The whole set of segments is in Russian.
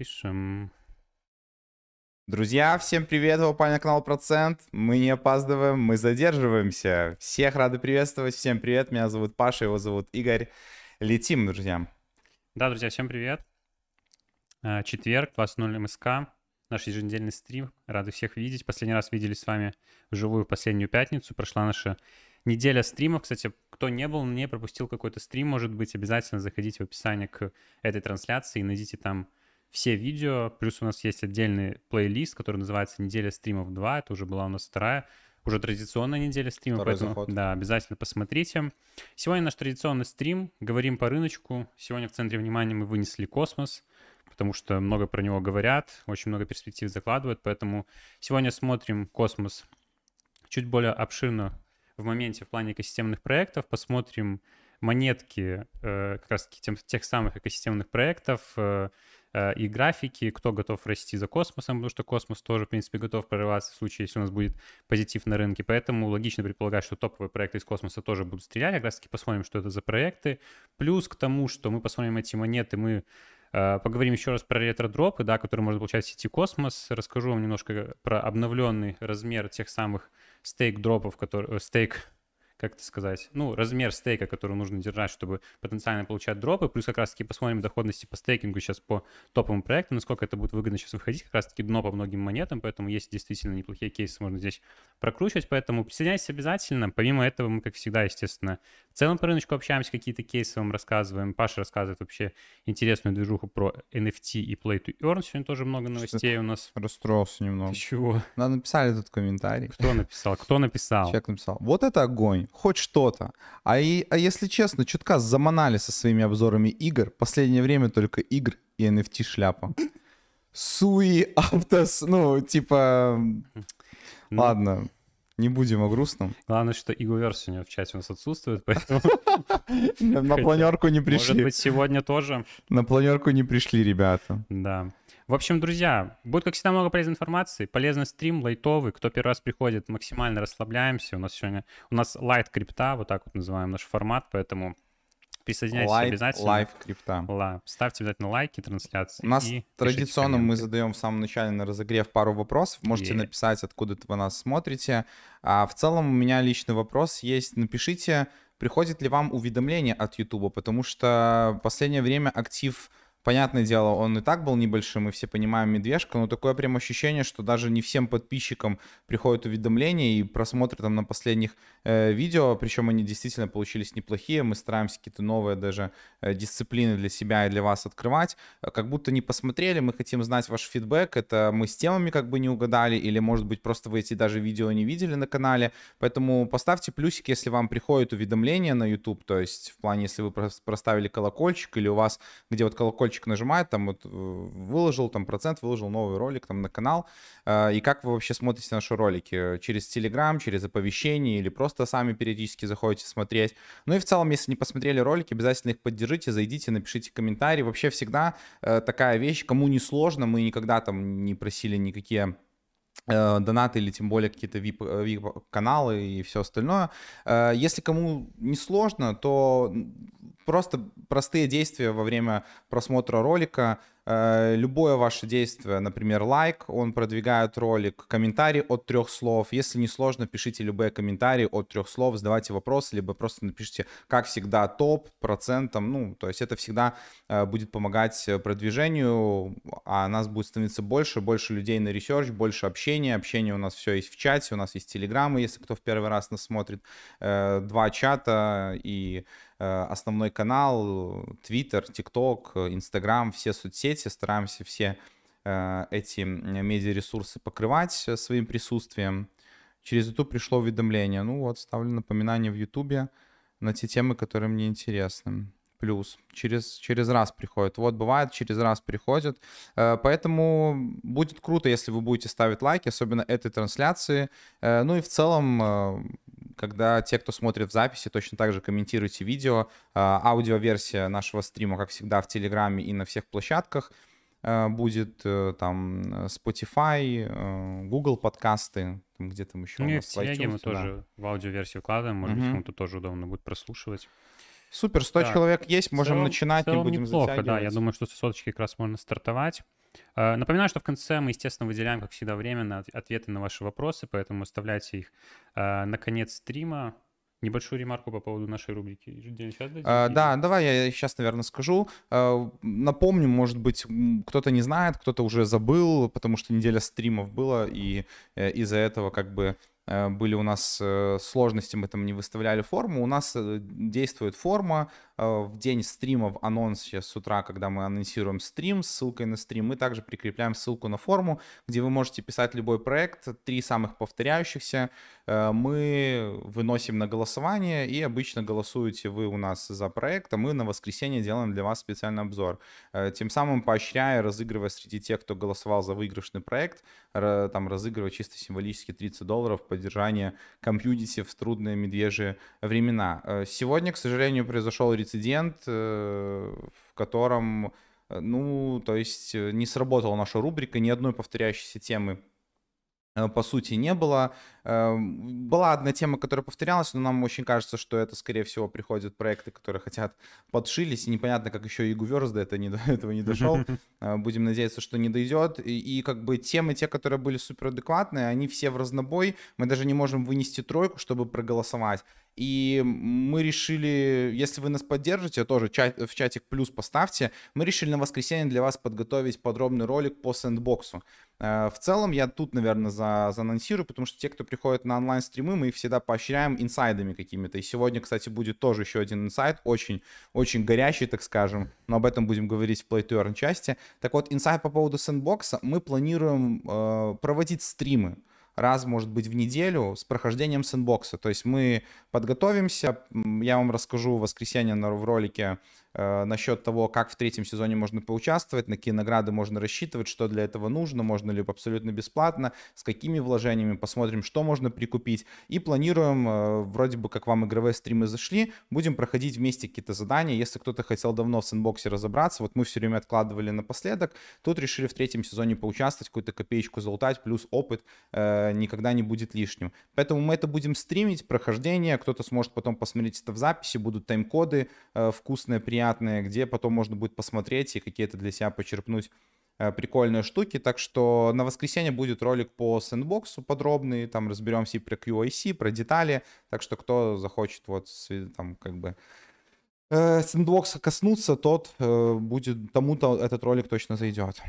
Пишем. Друзья, всем привет, вы на канал Процент. Мы не опаздываем, мы задерживаемся. Всех рады приветствовать, всем привет, меня зовут Паша, его зовут Игорь. Летим, друзья. Да, друзья, всем привет. А, Четверг, 20.00 МСК, наш еженедельный стрим. Рады всех видеть. Последний раз виделись с вами вживую в последнюю пятницу. Прошла наша неделя стримов. Кстати, кто не был, не пропустил какой-то стрим, может быть, обязательно заходите в описание к этой трансляции и найдите там все видео. Плюс у нас есть отдельный плейлист, который называется «Неделя стримов 2». Это уже была у нас вторая, уже традиционная неделя стримов. Второй поэтому, заход. да, обязательно посмотрите. Сегодня наш традиционный стрим. Говорим по рыночку. Сегодня в центре внимания мы вынесли космос, потому что много про него говорят, очень много перспектив закладывают. Поэтому сегодня смотрим космос чуть более обширно в моменте в плане экосистемных проектов. Посмотрим монетки э, как раз тем- тех самых экосистемных проектов, э, и графики, кто готов расти за космосом, потому что космос тоже, в принципе, готов прорываться в случае, если у нас будет позитив на рынке. Поэтому логично предполагать, что топовые проекты из космоса тоже будут стрелять. Как раз-таки посмотрим, что это за проекты. Плюс к тому, что мы посмотрим эти монеты, мы э, поговорим еще раз про ретро-дропы, да, которые можно получать в сети Космос. Расскажу вам немножко про обновленный размер тех самых стейк-дропов, которые... э, Стейк как это сказать, ну, размер стейка, который нужно держать, чтобы потенциально получать дропы, плюс как раз-таки посмотрим доходности по стейкингу сейчас по топовым проектам, насколько это будет выгодно сейчас выходить, как раз-таки дно по многим монетам, поэтому есть действительно неплохие кейсы, можно здесь прокручивать, поэтому присоединяйтесь обязательно. Помимо этого, мы, как всегда, естественно, в целом по рыночку общаемся, какие-то кейсы вам рассказываем. Паша рассказывает вообще интересную движуху про NFT и Play to Earn. Сегодня тоже много новостей у нас. Расстроился немного. Ты чего? Надо написали тут комментарий. Кто написал? Кто написал? Человек написал, вот это огонь, хоть что-то. А, и, а если честно, чутка заманали со своими обзорами игр. Последнее время только игр и NFT шляпа. Суи, Аптос, ну, типа... Ну, Ладно, не будем о грустном. Главное, что Игуверс сегодня в чате у нас отсутствует, поэтому, На планерку не может пришли. быть, сегодня тоже. На планерку не пришли, ребята. Да. В общем, друзья, будет, как всегда, много полезной информации. Полезный стрим, лайтовый. Кто первый раз приходит, максимально расслабляемся. У нас сегодня... У нас live крипта, вот так вот называем наш формат, поэтому присоединяйтесь live, обязательно. live крипта. Ла- Ставьте обязательно лайки трансляции. У нас традиционно мы задаем в самом начале на разогрев пару вопросов. Можете Е. написать, откуда вы нас смотрите. А в целом у меня личный вопрос есть. Напишите, приходит ли вам уведомление от YouTube, потому что в последнее время актив Понятное дело, он и так был небольшим, мы все понимаем медвежка, но такое прям ощущение, что даже не всем подписчикам приходят уведомления и просмотры там на последних э, видео, причем они действительно получились неплохие, мы стараемся какие-то новые даже э, дисциплины для себя и для вас открывать, как будто не посмотрели, мы хотим знать ваш фидбэк, это мы с темами как бы не угадали, или может быть просто вы эти даже видео не видели на канале, поэтому поставьте плюсик, если вам приходит уведомление на YouTube, то есть в плане, если вы прос- проставили колокольчик, или у вас, где вот колокольчик нажимает, там вот э, выложил там процент, выложил новый ролик там на канал, Э, и как вы вообще смотрите наши ролики? Через Telegram, через оповещение или просто сами периодически заходите смотреть? Ну и в целом, если не посмотрели ролики, обязательно их поддержите, зайдите, напишите комментарий. Вообще всегда э, такая вещь, кому не сложно, мы никогда там не просили никакие донаты или тем более какие-то VIP, э, VIP-каналы и все остальное. Если кому не сложно, то просто простые действия во время просмотра ролика. Э, Любое ваше действие, например, лайк, он продвигает ролик, комментарий от трех слов. Если не сложно, пишите любые комментарии от трех слов, задавайте вопросы, либо просто напишите, как всегда, топ, процентом. Ну, то есть это всегда э, будет помогать продвижению, а нас будет становиться больше, больше людей на research, больше общения. Общение у нас все есть в чате, у нас есть телеграммы, если кто в первый раз нас смотрит, э, два чата и основной канал, Твиттер, ТикТок, Инстаграм, все соцсети, стараемся все э, эти медиаресурсы покрывать э, своим присутствием. Через YouTube пришло уведомление. Ну вот, ставлю напоминание в YouTube на те темы, которые мне интересны. Плюс через, через раз приходит. Вот бывает, через раз приходит. Э, Поэтому будет круто, если вы будете ставить лайки, особенно этой трансляции. Ну и в целом, когда те, кто смотрит в записи, точно так же комментируйте видео. Э, Аудиоверсия нашего стрима, как всегда, в Телеграме и на всех площадках э, будет. э, Там Spotify, э, Google подкасты, там где там еще у Ну и в нас телеге мы iTunes, да. тоже в аудиоверсию вкладываем, может быть, Мгм. кому-то тоже удобно будет прослушивать. Супер, 100 Так, человек есть, можем целом- начинать, целом не будем неплохо, да, я затягивать. думаю, что с соточки как раз можно стартовать. Э, напоминаю, что в конце мы, естественно, выделяем, как всегда, время на ответы на ваши вопросы, поэтому оставляйте их э, на конец стрима. Небольшую ремарку по поводу нашей рубрики. А, да, давай я сейчас, наверное, скажу. Напомню, может быть, кто-то не знает, кто-то уже забыл, потому что неделя стримов была, и э, из-за этого как бы Э, были у нас э, сложности, мы там не выставляли форму. У нас э, действует форма в день стрима в анонсе с утра, когда мы анонсируем стрим ссылкой на стрим, мы также прикрепляем ссылку на форму, где вы можете писать любой проект, три самых повторяющихся, мы выносим на голосование, и обычно голосуете вы у нас за проект, а мы на воскресенье делаем для вас специальный обзор. Тем самым поощряя, разыгрывая среди тех, кто голосовал за выигрышный проект, там разыгрывая чисто символически 30 долларов поддержания комьюнити в трудные медвежьи времена. Э, сегодня, к сожалению, произошел рецидент, э, в котором, э, ну, то есть не сработала наша рубрика, ни одной повторяющейся темы по сути не было. Эм, была одна тема, которая повторялась, но нам очень кажется, что это, скорее всего, приходят проекты, которые хотят подшились, и непонятно, как еще и Гуверс до этого не, до этого не дошел. Будем надеяться, что не дойдет. И, и как бы темы, те, которые были суперадекватные, они все в разнобой. Мы даже не можем вынести тройку, чтобы проголосовать. И мы решили, если вы нас поддержите, тоже чат, в чатик плюс поставьте, мы решили на воскресенье для вас подготовить подробный ролик по сэндбоксу. Э, в целом я тут, наверное, за, заанонсирую, потому что те, кто приходит на онлайн-стримы, мы их всегда поощряем инсайдами какими-то. И сегодня, кстати, будет тоже еще один инсайд, очень, очень горячий, так скажем, но об этом будем говорить в Play to Earn части. Так вот, инсайд по поводу сэндбокса. Мы планируем э, проводить стримы раз, может быть, в неделю с прохождением сэндбокса. То есть мы подготовимся, я вам расскажу в воскресенье в ролике э, насчет того, как в третьем сезоне можно поучаствовать, на какие награды можно рассчитывать, что для этого нужно, можно ли абсолютно бесплатно, с какими вложениями, посмотрим, что можно прикупить. И планируем, э, вроде бы, как вам игровые стримы зашли, будем проходить вместе какие-то задания. Если кто-то хотел давно в сэндбоксе разобраться, вот мы все время откладывали напоследок, тут решили в третьем сезоне поучаствовать, какую-то копеечку залутать, плюс опыт э, никогда не будет лишним. Поэтому мы это будем стримить, прохождение, кто-то сможет потом посмотреть это в записи, будут тайм-коды э, вкусные, приятные, где потом можно будет посмотреть и какие-то для себя почерпнуть э, прикольные штуки. Так что на воскресенье будет ролик по сэндбоксу подробный, там разберемся и про QIC, про детали. Так что кто захочет вот там как бы э, сэндбокса коснуться, тот э, будет, тому-то этот ролик точно зайдет.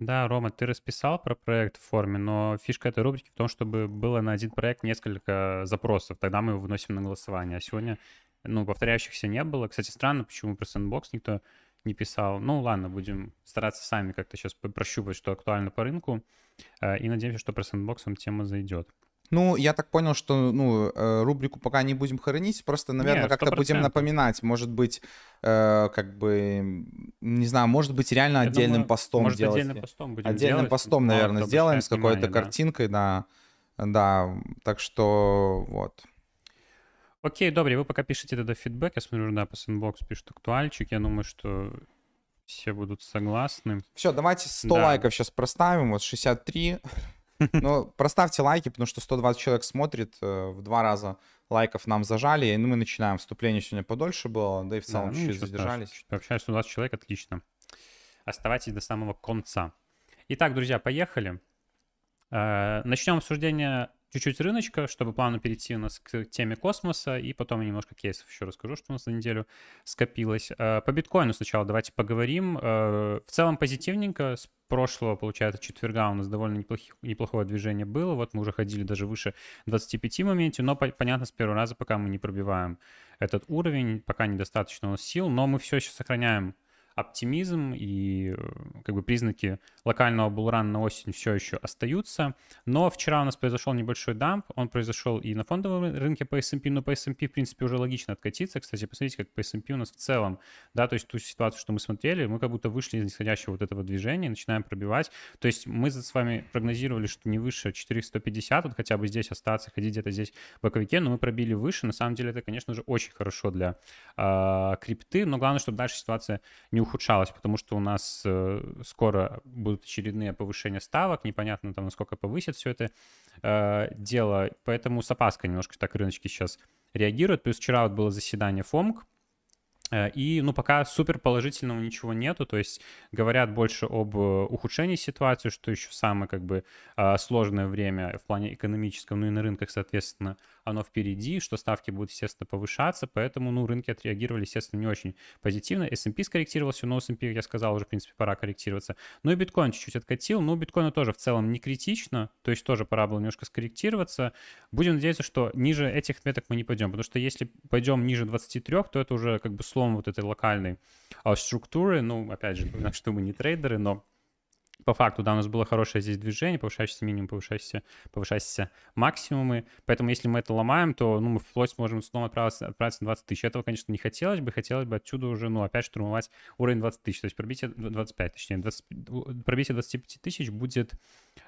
Да, Рома, ты расписал про проект в форме, но фишка этой рубрики в том, чтобы было на один проект несколько запросов, тогда мы его выносим на голосование. А сегодня, ну, повторяющихся не было. Кстати, странно, почему про Sandbox никто не писал. Ну, ладно, будем стараться сами как-то сейчас прощупать, что актуально по рынку, э, и надеемся, что про вам тема зайдет. Ну, я так понял, что ну, э, рубрику пока не будем хоронить, просто, наверное, как-то будем напоминать. Может быть, э, как бы, не знаю, может быть, реально я отдельным думаю, постом может, делать. Отдельным постом будем Отдельным делать, постом, наверное, сделаем с какой-то да. картинкой, да. Да, так что вот. Окей, добре, вы пока пишите тогда фидбэк. Я смотрю, да, по Sandbox пишут актуальчик. Я думаю, что все будут согласны. Все, давайте 100 да. лайков сейчас проставим. Вот 63. Ну, проставьте лайки, потому что 120 человек смотрит, э, в два раза лайков нам зажали, и ну, мы начинаем. Вступление сегодня подольше было, да и в целом да, ну, чуть задержались. Вообще 120 человек, отлично. Оставайтесь до самого конца. Итак, друзья, поехали. Э, начнем обсуждение чуть-чуть рыночка, чтобы плавно перейти у нас к теме космоса, и потом я немножко кейсов еще расскажу, что у нас за неделю скопилось. Э, по биткоину сначала давайте поговорим. В целом позитивненько, с прошлого, получается, четверга у нас довольно неплохих, неплохое движение было. Вот мы уже ходили даже выше 25 в моменте, но понятно, с первого раза пока мы не пробиваем этот уровень, пока недостаточно у нас сил, но мы все еще сохраняем оптимизм и э, как бы признаки локального булрана на осень все еще остаются. Но вчера у нас произошел небольшой дамп, он произошел и на фондовом рынке по S&P, но по S&P, в принципе, уже логично откатиться. Кстати, посмотрите, как по S&P у нас в целом, да, то есть ту ситуацию, что мы смотрели, мы как будто вышли из нисходящего вот этого движения, начинаем пробивать. То есть мы с вами прогнозировали, что не выше 4150, вот хотя бы здесь остаться, ходить где-то здесь в боковике, но мы пробили выше. На самом деле это, конечно же, очень хорошо для э, крипты, но главное, чтобы дальше ситуация не ухудшалась, потому что у нас э, скоро будут очередные повышения ставок, непонятно там, насколько повысит все это э, дело, поэтому с опаской немножко так рыночки сейчас реагируют. Плюс вчера вот было заседание ФОМК, Э, и, ну, пока супер положительного ничего нету, то есть говорят больше об э, ухудшении ситуации, что еще самое, как бы, сложное время в плане экономическом, ну и на рынках, соответственно, оно впереди, что ставки будут, естественно, повышаться, поэтому, ну, рынки отреагировали, естественно, не очень позитивно. S&P скорректировался, но S&P, я сказал, уже, в принципе, пора корректироваться. Ну и биткоин чуть-чуть откатил, но биткоина тоже в целом не критично, то есть тоже пора было немножко скорректироваться. Будем надеяться, что ниже этих отметок мы не пойдем, потому что если пойдем ниже 23, то это уже как бы слом вот этой локальной а, структуры. Ну, опять же, что мы не трейдеры, но по факту, да, у нас было хорошее здесь движение, повышающийся минимум, повышающийся, повышающийся максимумы. Поэтому если мы это ломаем, то ну, мы вплоть сможем снова отправиться, отправиться на 20 тысяч. Этого, конечно, не хотелось бы. Хотелось бы отсюда уже, ну, опять штурмовать уровень 20 тысяч. То есть пробитие 25, точнее, 20, пробитие 25 тысяч будет,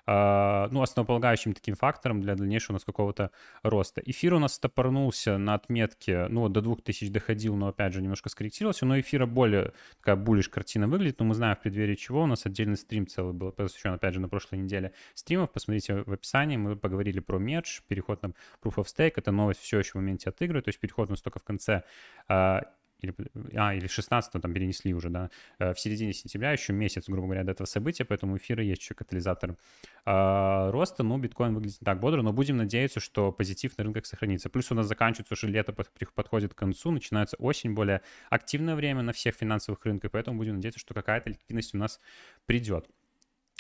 э, ну, основополагающим таким фактором для дальнейшего у нас какого-то роста. Эфир у нас стопорнулся на отметке, ну, до 2000 доходил, но, опять же, немножко скорректировался. Но эфира более такая буллиш картина выглядит. Но мы знаем в преддверии чего у нас отдельный стрим целый целый был посвящен, опять же, на прошлой неделе стримов. Посмотрите в описании, мы поговорили про мерч, переход на Proof of Stake. Эта новость все еще в моменте отыгрывает, то есть переход у нас только в конце а, или, а, или 16 там перенесли уже, да, э, в середине сентября, еще месяц, грубо говоря, до этого события, поэтому эфиры есть еще катализатор а, роста, ну, биткоин выглядит не так бодро, но будем надеяться, что позитив на рынках сохранится. Плюс у нас заканчивается уже лето, подходит к концу, начинается осень, более активное время на всех финансовых рынках, поэтому будем надеяться, что какая-то ликвидность у нас придет.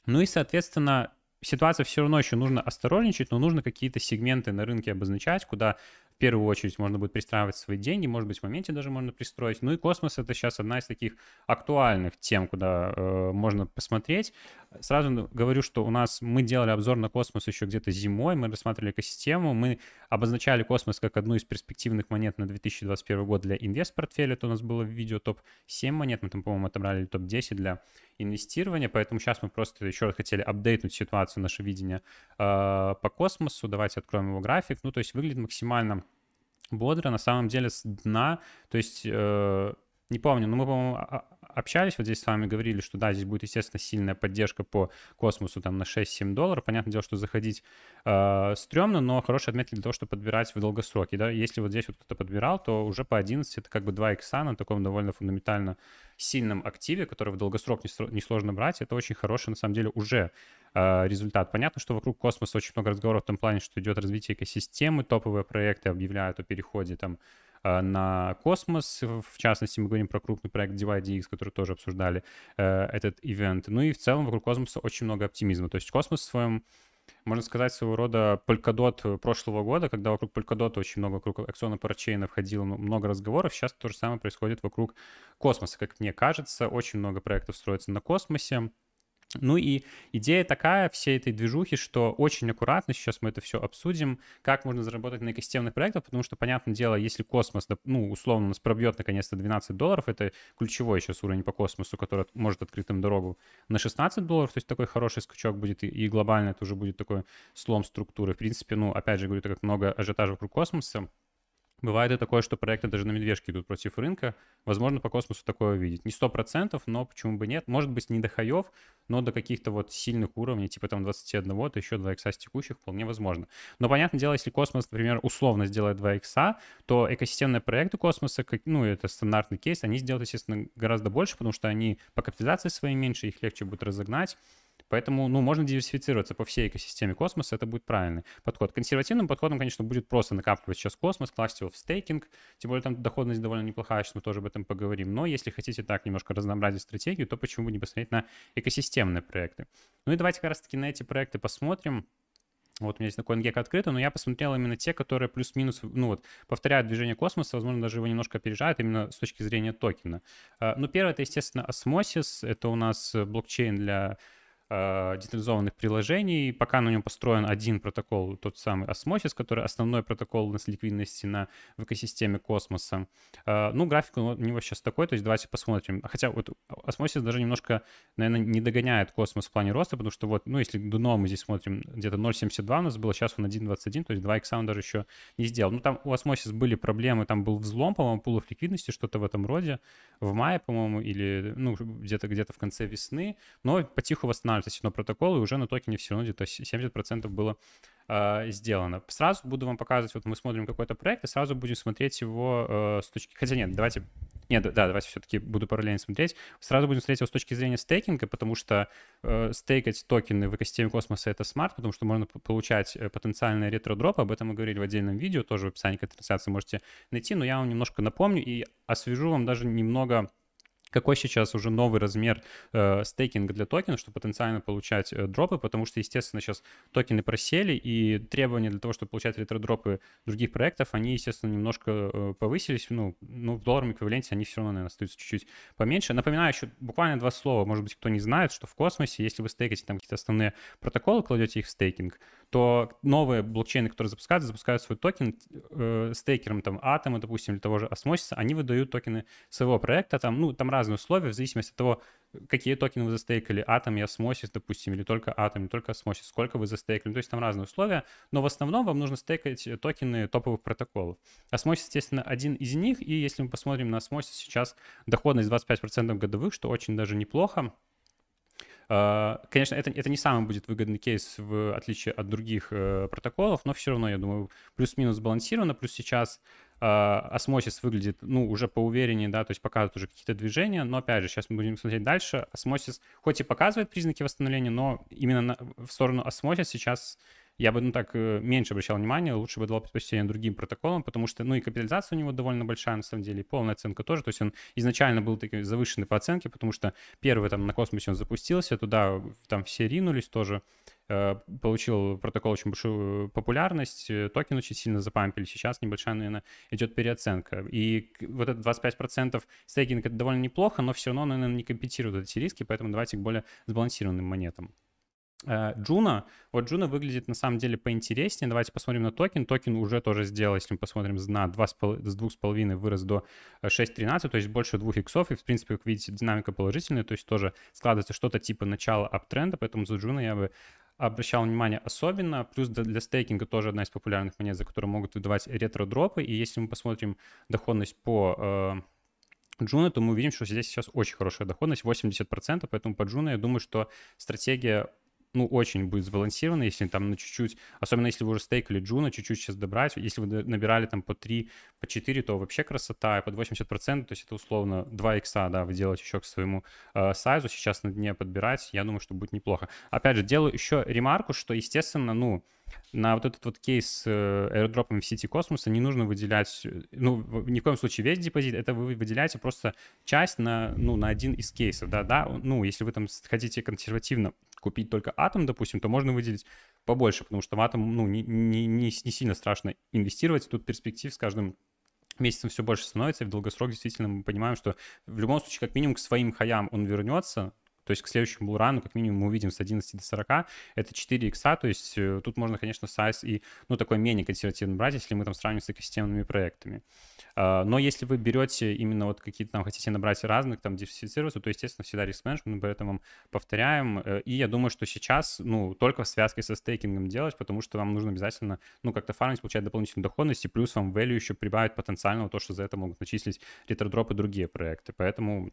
Ну и, соответственно, ситуация все равно еще нужно осторожничать, но нужно какие-то сегменты на рынке обозначать, куда в первую очередь можно будет пристраивать свои деньги, может быть, в моменте даже можно пристроить. Ну и космос — это сейчас одна из таких актуальных тем, куда э, можно посмотреть. Сразу говорю, что у нас мы делали обзор на космос еще где-то зимой, мы рассматривали экосистему, мы обозначали космос как одну из перспективных монет на 2021 год для инвест-портфеля. Это у нас было видео топ-7 монет, мы там, по-моему, отобрали топ-10 для инвестирования, поэтому сейчас мы просто еще раз хотели апдейтнуть ситуацию, наше видение э, по космосу. Давайте откроем его график. Ну, то есть выглядит максимально бодро, на самом деле с дна, то есть э, не помню, но мы, по-моему, общались вот здесь с вами, говорили, что да, здесь будет, естественно, сильная поддержка по космосу там на 6-7 долларов. Понятное дело, что заходить э, стрёмно, но хорошие отметки для того, чтобы подбирать в долгосроке. Да? Если вот здесь вот кто-то подбирал, то уже по 11 это как бы 2 икса на таком довольно фундаментально сильном активе, который в долгосрок несложно брать. Это очень хороший, на самом деле, уже результат. Понятно, что вокруг космоса очень много разговоров в том плане, что идет развитие экосистемы, топовые проекты объявляют о переходе там Э, на космос. В частности, мы говорим про крупный проект DYDX, который тоже обсуждали э, этот ивент. Ну и в целом вокруг космоса очень много оптимизма. То есть космос в своем можно сказать, своего рода Polkadot прошлого года, когда вокруг Polkadot очень много вокруг акциона парачейна входило много разговоров. Сейчас то же самое происходит вокруг космоса, как мне кажется. Очень много проектов строится на космосе. Ну и идея такая всей этой движухи, что очень аккуратно, сейчас мы это все обсудим, как можно заработать на экосистемных проектах, потому что, понятное дело, если космос, ну, условно, нас пробьет наконец-то 12 долларов, это ключевой сейчас уровень по космосу, который может открыть им дорогу на 16 долларов, то есть такой хороший скачок будет, и глобально это уже будет такой слом структуры. В принципе, ну, опять же говорю, так как много ажиотажа вокруг космоса, Бывает и такое, что проекты даже на медвежке идут против рынка. Возможно, по космосу такое увидеть. Не сто процентов, но почему бы нет. Может быть, не до хаев, но до каких-то вот сильных уровней, типа там 21, то еще 2 икса с текущих вполне возможно. Но, понятное дело, если космос, например, условно сделает 2 икса, то экосистемные проекты космоса, как, ну, это стандартный кейс, они сделают, естественно, гораздо больше, потому что они по капитализации своей меньше, их легче будет разогнать. Поэтому, ну, можно диверсифицироваться по всей экосистеме космоса, это будет правильный подход. Консервативным подходом, конечно, будет просто накапливать сейчас космос, класть его в стейкинг, тем более там доходность довольно неплохая, сейчас мы тоже об этом поговорим. Но если хотите так немножко разнообразить стратегию, то почему бы не посмотреть на экосистемные проекты. Ну и давайте как раз-таки на эти проекты посмотрим. Вот у меня здесь на CoinGecko открыто, но я посмотрел именно те, которые плюс-минус, ну вот, повторяют движение космоса, возможно, даже его немножко опережают именно с точки зрения токена. А, ну, первое, это, естественно, Osmosis, это у нас блокчейн для э, децентрализованных приложений. Пока на нем построен один протокол, тот самый Osmosis, который основной протокол у нас ликвидности на, в экосистеме космоса. Э, ну, график у него сейчас такой, то есть давайте посмотрим. Хотя вот Osmosis даже немножко, наверное, не догоняет космос в плане роста, потому что вот, ну, если дуно мы здесь смотрим, где-то 0.72 у нас было, сейчас он 1.21, то есть 2 икса он даже еще не сделал. Ну, там у Osmosis были проблемы, там был взлом, по-моему, пулов ликвидности, что-то в этом роде, в мае, по-моему, или, ну, где-то где-то в конце весны, но потиху восстанавливается все равно протокол, и уже на токене все равно где-то 70% было э, сделано. Сразу буду вам показывать, вот мы смотрим какой-то проект, и сразу будем смотреть его э, с точки... Хотя нет, давайте... Нет, да, давайте все-таки буду параллельно смотреть. Сразу будем смотреть его с точки зрения стейкинга, потому что э, стейкать токены в экосистеме космоса — это smart, потому что можно получать э, потенциальные ретро-дропы. Об этом мы говорили в отдельном видео, тоже в описании к трансляции можете найти, но я вам немножко напомню и освежу вам даже немного какой сейчас уже новый размер э, стейкинга для токена, чтобы потенциально получать э, дропы, потому что, естественно, сейчас токены просели, и требования для того, чтобы получать ретро-дропы других проектов, они, естественно, немножко э, повысились. Ну, ну, в долларовом эквиваленте они все равно, наверное, остаются чуть-чуть поменьше. Напоминаю еще буквально два слова, может быть, кто не знает, что в космосе, если вы стейкаете там какие-то основные протоколы, кладете их в стейкинг, то новые блокчейны, которые запускают, запускают свой токен э, стейкером, там, Атома, допустим, или того же Осмосиса, они выдают токены своего проекта, там, ну, там разные условия, в зависимости от того, какие токены вы застейкали, Атом и Осмосис, допустим, или только Атом, или только Осмосис, сколько вы застейкали, то есть там разные условия, но в основном вам нужно стейкать токены топовых протоколов. Осмосис, естественно, один из них, и если мы посмотрим на Осмосис, сейчас доходность 25% годовых, что очень даже неплохо, а, конечно, это, это не самый будет выгодный кейс в отличие от других э, протоколов, но все равно, я думаю, плюс-минус сбалансировано. Плюс сейчас осмосис а, выглядит, ну, уже поувереннее, да, то есть показывает уже какие-то движения, но, опять же, сейчас мы будем смотреть дальше. Осмосис хоть и показывает признаки восстановления, но именно на, в сторону осмосис сейчас я бы, ну, так, э, меньше обращал внимание, лучше бы давал предпочтение другим протоколам, потому что, ну, и капитализация у него довольно большая, на самом деле, и полная оценка тоже, то есть он изначально был такой завышенный по оценке, потому что первый там на космосе он запустился, туда там все ринулись тоже, э, получил протокол очень большую популярность, э, токен очень сильно запампили, сейчас небольшая, наверное, идет переоценка. И вот это 25% стейкинг это довольно неплохо, но все равно, наверное, не компенсирует эти риски, поэтому давайте к более сбалансированным монетам. Э, Джуна, вот Джуна выглядит на самом деле поинтереснее. Давайте посмотрим на токен. Токен уже тоже сделал, если мы посмотрим, на 2, с 2,5 вырос до 6,13, то есть больше 2 иксов. И, в принципе, как видите, динамика положительная, то есть тоже складывается что-то типа начала аптренда, поэтому за Джуна я бы обращал внимание особенно. Плюс для стейкинга тоже одна из популярных монет, за которые могут выдавать ретро-дропы. И если мы посмотрим доходность по э, Джуна, то мы увидим, что здесь сейчас очень хорошая доходность, 80%, поэтому по Джуна я думаю, что стратегия ну, очень будет сбалансировано, если там на чуть-чуть, особенно если вы уже стейкали Джуна, чуть-чуть сейчас добрать, если вы набирали там по 3, по 4, то вообще красота, и под 80%, то есть это условно 2 икса, да, вы делаете еще к своему э, сайзу, сейчас на дне подбирать, я думаю, что будет неплохо. Опять же, делаю еще ремарку, что, естественно, ну, на вот этот вот кейс с э, аирдропом в сети космоса не нужно выделять, ну, ни в коем случае весь депозит, это вы выделяете просто часть на, ну, на один из кейсов, да, да, ну, если вы там хотите консервативно купить только атом, допустим, то можно выделить побольше, потому что в атом, ну, не, не, не, не сильно страшно инвестировать, тут перспектив с каждым месяцем все больше становится, и в долгосрок действительно мы понимаем, что в любом случае, как минимум, к своим хаям он вернется, то есть к следующему булрану, как минимум, мы увидим с 11 до 40. Это 4 икса, то есть э, тут можно, конечно, сайз и, ну, такой менее консервативный брать, если мы там сравним с экосистемными проектами. А, но если вы берете именно вот какие-то там хотите набрать разных, там диверсифицироваться, то, естественно, всегда риск менеджмент, мы об этом вам повторяем. Э, и я думаю, что сейчас, ну, только в связке со стейкингом делать, потому что вам нужно обязательно, ну, как-то фармить, получать дополнительную доходность, и плюс вам value еще прибавить потенциального, то, что за это могут начислить ретродропы другие проекты. Поэтому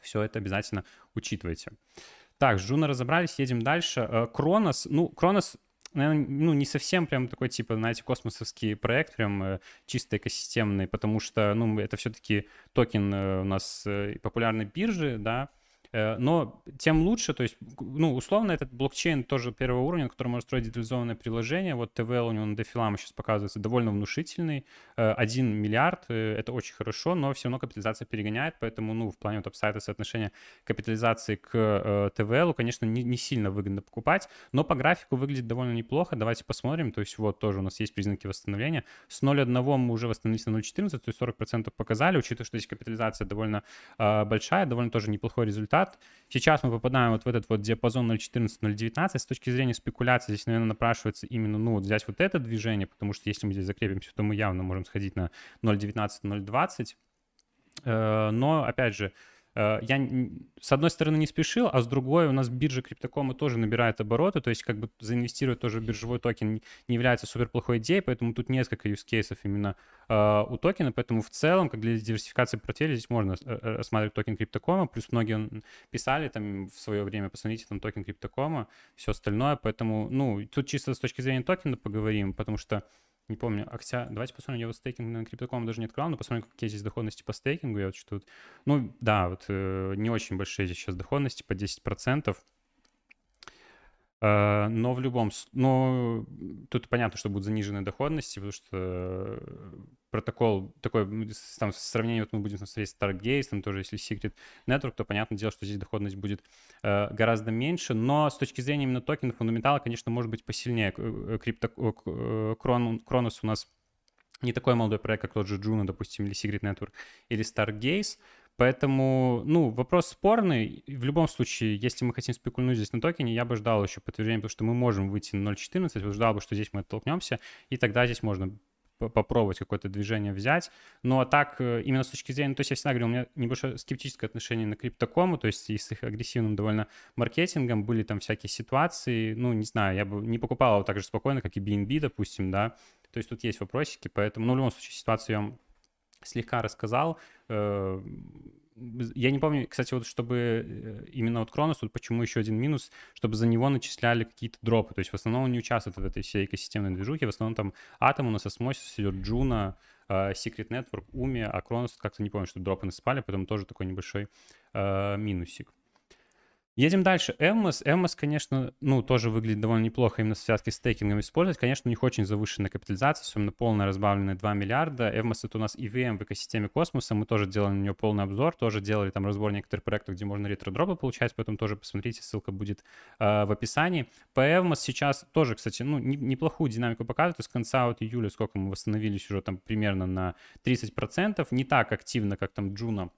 все это обязательно учитывайте. Так, с Juno разобрались, едем дальше. Э, Кронос, ну, Кронос наверное, ну, не совсем прям такой, типа, знаете, космосовский проект, прям э, чисто экосистемный, потому что, ну, это все-таки токен э, у нас популярной биржи, да, но тем лучше, то есть, ну, условно, этот блокчейн тоже первого уровня, на котором можно строить детализованное приложение. Вот TVL у него на Дефилама сейчас показывается довольно внушительный. 1 э, миллиард, э, это очень хорошо, но все равно капитализация перегоняет, поэтому, ну, в плане вот апсайда соотношения капитализации к TVL, конечно, не, не сильно выгодно покупать, но по графику выглядит довольно неплохо. Давайте посмотрим, то есть вот тоже у нас есть признаки восстановления. С 0.1 мы уже восстановились на 0.14, то есть 40% показали, учитывая, что здесь капитализация довольно большая, довольно тоже неплохой результат результат. Сейчас мы попадаем вот в этот вот диапазон 0.14-0.19. С точки зрения спекуляции здесь, наверное, напрашивается именно, ну, вот взять вот это движение, потому что если мы здесь закрепимся, то мы явно можем сходить на 0.19-0.20. Э, но, опять же, я с одной стороны не спешил, а с другой у нас биржа криптокома тоже набирает обороты, то есть как бы заинвестировать тоже в биржевой токен не является супер плохой идеей, поэтому тут несколько use cases именно э, у токена, поэтому в целом, как для диверсификации портфеля, здесь можно э, рассматривать токен Crypto.com а, плюс многие писали там в свое время, посмотрите там токен Crypto.com а, все остальное, поэтому, ну, тут чисто с точки зрения токена поговорим, потому что не помню, октя... давайте посмотрим, я вот стейкинг на Crypto.com даже не открывал, но посмотрим, какие здесь доходности по стейкингу, я вот что тут, ну, да, вот э, не очень большие здесь сейчас доходности, по 10%, э, но в любом, но тут понятно, что будут заниженные доходности, потому что протокол такой, там, в сравнении, вот мы будем смотреть Stargaze, там тоже, если Secret Network, то понятное дело, что здесь доходность будет э, гораздо меньше, но с точки зрения именно токена фундаментала, конечно, может быть посильнее. Э, крипто, э, Крон, Кронос у нас не такой молодой проект, как тот же Juno, допустим, или Secret Network, или Stargaze, Поэтому, ну, вопрос спорный. В любом случае, если мы хотим спекульнуть здесь на токене, я бы ждал еще подтверждения, потому что мы можем выйти на 0.14, вот ждал бы, что здесь мы оттолкнемся, и тогда здесь можно попробовать какое-то движение взять. Но так, э, именно с точки зрения, то есть я всегда говорю, у меня небольшое скептическое отношение на криптокому, то есть и с их агрессивным довольно маркетингом были там всякие ситуации, ну, не знаю, я бы не покупал его так же спокойно, как и BNB, допустим, да, то есть тут есть вопросики, поэтому, ну, в любом случае, ситуацию я вам слегка рассказал. Я не помню, кстати, вот чтобы э, именно вот Кронос, тут почему еще один минус, чтобы за него начисляли какие-то дропы. То есть в основном он не участвует в этой всей экосистемной движухе. В основном там Атом у нас Osmosis идет, Juno, Secret Network, Umee, а Кронос как-то не помню, что дропы насыпали, поэтому тоже такой небольшой э, минусик. Едем дальше. Evmos. Evmos, конечно, ну, тоже выглядит довольно неплохо именно в связке с стейкингом использовать. Конечно, у них очень завышенная капитализация, особенно полная разбавленная 2 миллиарда. Evmos — это у нас EVM в экосистеме космоса. Мы тоже делали на нее полный обзор, тоже делали там разбор некоторых проектов, где можно ретро-дропы получать, поэтому тоже посмотрите, ссылка будет э, в описании. По Evmos сейчас тоже, кстати, ну, не, неплохую динамику показывает. То есть с конца вот июля сколько мы восстановились уже там примерно на 30%. Не так активно, как там Juno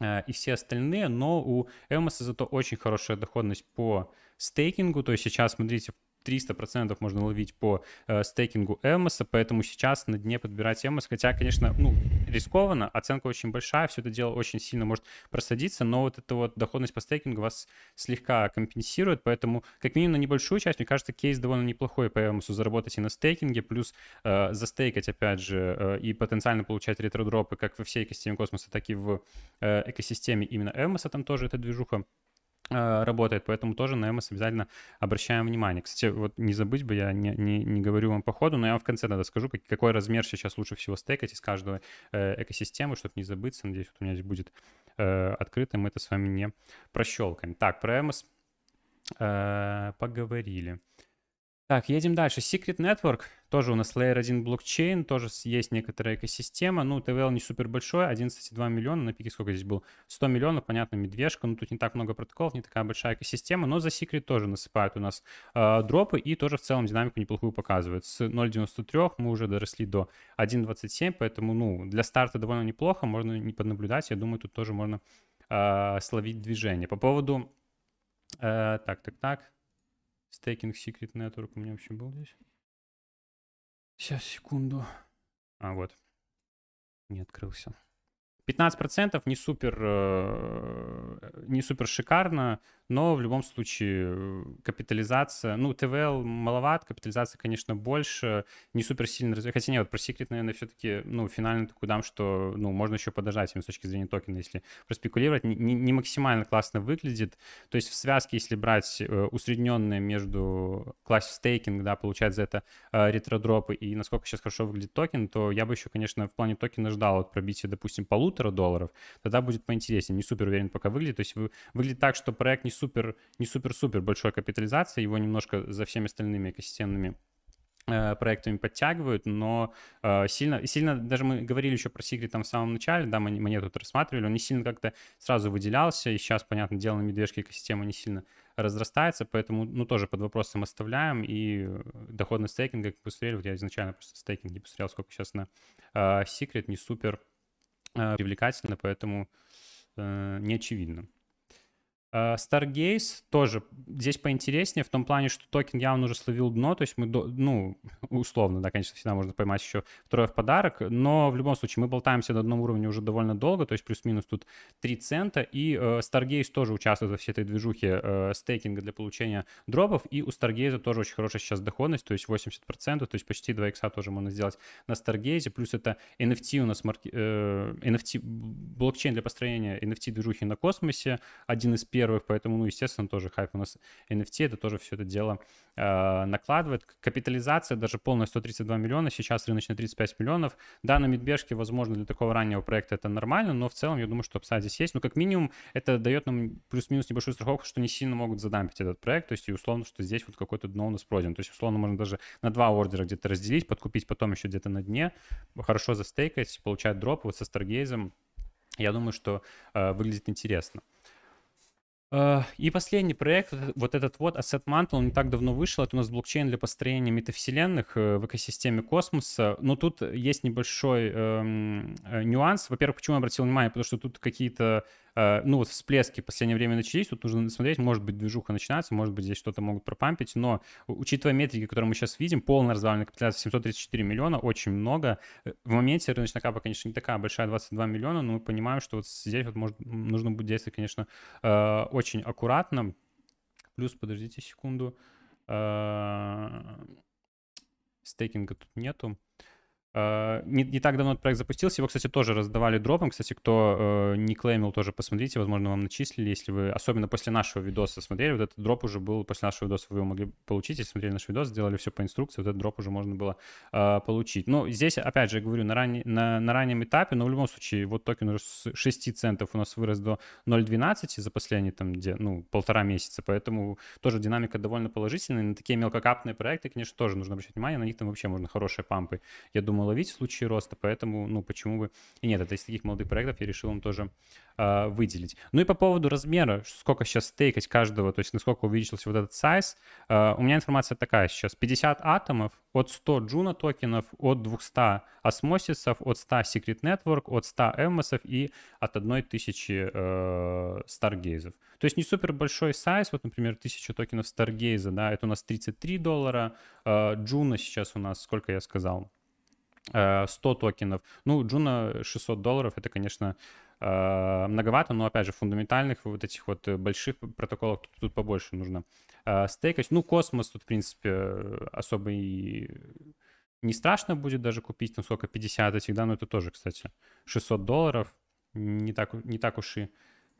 и все остальные, но у Evmos а зато очень хорошая доходность по стейкингу, то есть сейчас, смотрите, 300% можно ловить по э, стейкингу Evmos а, поэтому сейчас на дне подбирать Evmos, хотя, конечно, ну, рискованно, оценка очень большая, все это дело очень сильно может просадиться, но вот эта вот доходность по стейкингу вас слегка компенсирует, поэтому как минимум на небольшую часть, мне кажется, кейс довольно неплохой по Эмосу, заработать и на стейкинге, плюс э, застейкать, опять же, э, и потенциально получать ретродропы как во всей экосистеме космоса, так и в э, экосистеме именно Эмоса, там тоже эта движуха работает, поэтому тоже на MS обязательно обращаем внимание. Кстати, вот не забыть бы, я не, не, не говорю вам по ходу, но я вам в конце надо скажу, какой размер сейчас лучше всего стейкать из каждого э, экосистемы, чтобы не забыться. Надеюсь, вот у меня здесь будет э, открыто, мы это с вами не прощелкаем. Так, про MS э, поговорили. Так, едем дальше. Secret Network, тоже у нас Layer 1 блокчейн, тоже есть некоторая экосистема. Ну, TVL не супер большой, 11,2 миллиона, на пике сколько здесь было? 100 миллионов, понятно, медвежка, но тут не так много протоколов, не такая большая экосистема, но за Secret тоже насыпают у нас э, дропы и тоже в целом динамику неплохую показывают. С 0.93 мы уже доросли до 1.27, поэтому, ну, для старта довольно неплохо, можно не поднаблюдать, я думаю, тут тоже можно э, словить движение. По поводу... Э, так, так, так. Стейкинг Secret Network у меня вообще был здесь. Сейчас, секунду. А, вот. Не открылся. 15% не супер, э, не супер шикарно, но в любом случае э, капитализация, ну, ТВЛ маловат, капитализация, конечно, больше, не супер сильно развивается. Хотя нет, вот про секрет, наверное, все-таки, ну, финально такой дам, что, ну, можно еще подождать именно с точки зрения токена, если проспекулировать, не, не максимально классно выглядит. То есть в связке, если брать э, усредненные между класс стейкинг, да, получать за это э, ретродропы и насколько сейчас хорошо выглядит токен, то я бы еще, конечно, в плане токена ждал вот пробития, допустим, полутора долларов, тогда будет поинтереснее. Не супер уверен пока выглядит. То есть вы, выглядит так, что проект не супер, не супер-супер большой капитализации, его немножко за всеми остальными экосистемными э, проектами подтягивают, но э, сильно, сильно, даже мы говорили еще про Secret там в самом начале, да, мы, мы тут рассматривали, он не сильно как-то сразу выделялся, и сейчас, понятно, дело на медвежке экосистема не сильно разрастается, поэтому, ну, тоже под вопросом оставляем, и доходность стейкинга, как посмотрели, вот я изначально просто стейкинг не посмотрел, сколько сейчас на э, Secret, не супер э, привлекательно, поэтому не очевидно. Э, Stargaze тоже здесь поинтереснее в том плане, что токен явно уже словил дно, то есть мы, ну, условно, да, конечно, всегда можно поймать еще второе в подарок, но в любом случае мы болтаемся на одном уровне уже довольно долго, то есть плюс-минус тут 3 цента, и э, Stargaze тоже участвует во всей этой движухе э, стейкинга для получения дропов, и у Stargaze тоже очень хорошая сейчас доходность, то есть 80%, то есть почти 2 икса тоже можно сделать на Stargaze, плюс это NFT у нас, марки, э, NFT, блокчейн для построения NFT-движухи на космосе, один из первых первых, поэтому, ну, естественно, тоже хайп у нас NFT, это тоже все это дело э, накладывает. Капитализация даже полная 132 миллиона, сейчас рыночная 35 миллионов. Да, на медвежке, возможно, для такого раннего проекта это нормально, но в целом я думаю, что upside здесь есть. Ну, как минимум, это дает нам плюс-минус небольшую страховку, что не сильно могут задампить этот проект, то есть и условно, что здесь вот какой-то дно у нас пройден. То есть, условно, можно даже на два ордера где-то разделить, подкупить потом еще где-то на дне, хорошо застейкать, получать дроп вот со Stargaze ом. Я думаю, что э, выглядит интересно. Э, и последний проект, вот этот вот Asset Mantle, он не так давно вышел. Это у нас блокчейн для построения метавселенных э, в экосистеме космоса. Но тут есть небольшой эм, э, нюанс. Во-первых, почему я обратил внимание? Потому что тут какие-то ну вот всплески в последнее время начались, тут нужно смотреть, может быть, движуха начинается, может быть, здесь что-то могут пропампить, но учитывая метрики, которые мы сейчас видим, полная разваленная капитализация 734 миллиона, очень много. Э, в моменте рыночная капа, конечно, не такая большая, 22 миллиона, но мы понимаем, что вот здесь вот может, нужно будет действовать, конечно, э, очень аккуратно. Плюс, подождите секунду, стейкинга тут нету. Uh, не, не так давно этот проект запустился, его, кстати, тоже раздавали дропом. Кстати, кто uh, не клеймил, тоже посмотрите, возможно, вам начислили, если вы, особенно после нашего видоса смотрели, вот этот дроп уже был, после нашего видоса вы его могли получить, если смотрели наш видос, сделали все по инструкции, вот этот дроп уже можно было uh, получить. Ну, здесь, опять же, я говорю, на, ранне, на, на раннем этапе, но в любом случае, вот токен уже с 6 центов у нас вырос до 0.12 за последние, там, где, ну, полтора месяца, поэтому тоже динамика довольно положительная. На такие мелкокапные проекты, конечно, тоже нужно обращать внимание, на них там вообще можно хорошие пампы, я думаю, ловить в случае роста, поэтому, ну, почему бы и нет, это из таких молодых проектов я решил им тоже э, выделить. Ну и по поводу размера, сколько сейчас стейкать каждого, то есть насколько увеличился вот этот сайз, э, у меня информация такая сейчас, 50 атомов, от 100 Juno токенов, от 200 осмосисов, от 100 Secret Network, от 100 эммосов и от 1000 э, Stargaze. То есть не супер большой сайз, вот, например, 1000 токенов Stargaze, да, это у нас 33 доллара, э, Juno сейчас у нас, сколько я сказал, 100 э, токенов. Ну, Juno 600 долларов, это, конечно, э, многовато, но, опять же, фундаментальных вот этих вот больших протоколов тут, тут побольше нужно э, стейкать. Ну, Космос тут, в принципе, особо и не страшно будет даже купить, там сколько, 50 этих, да, но это тоже, кстати, 600 долларов, не так, не так уж и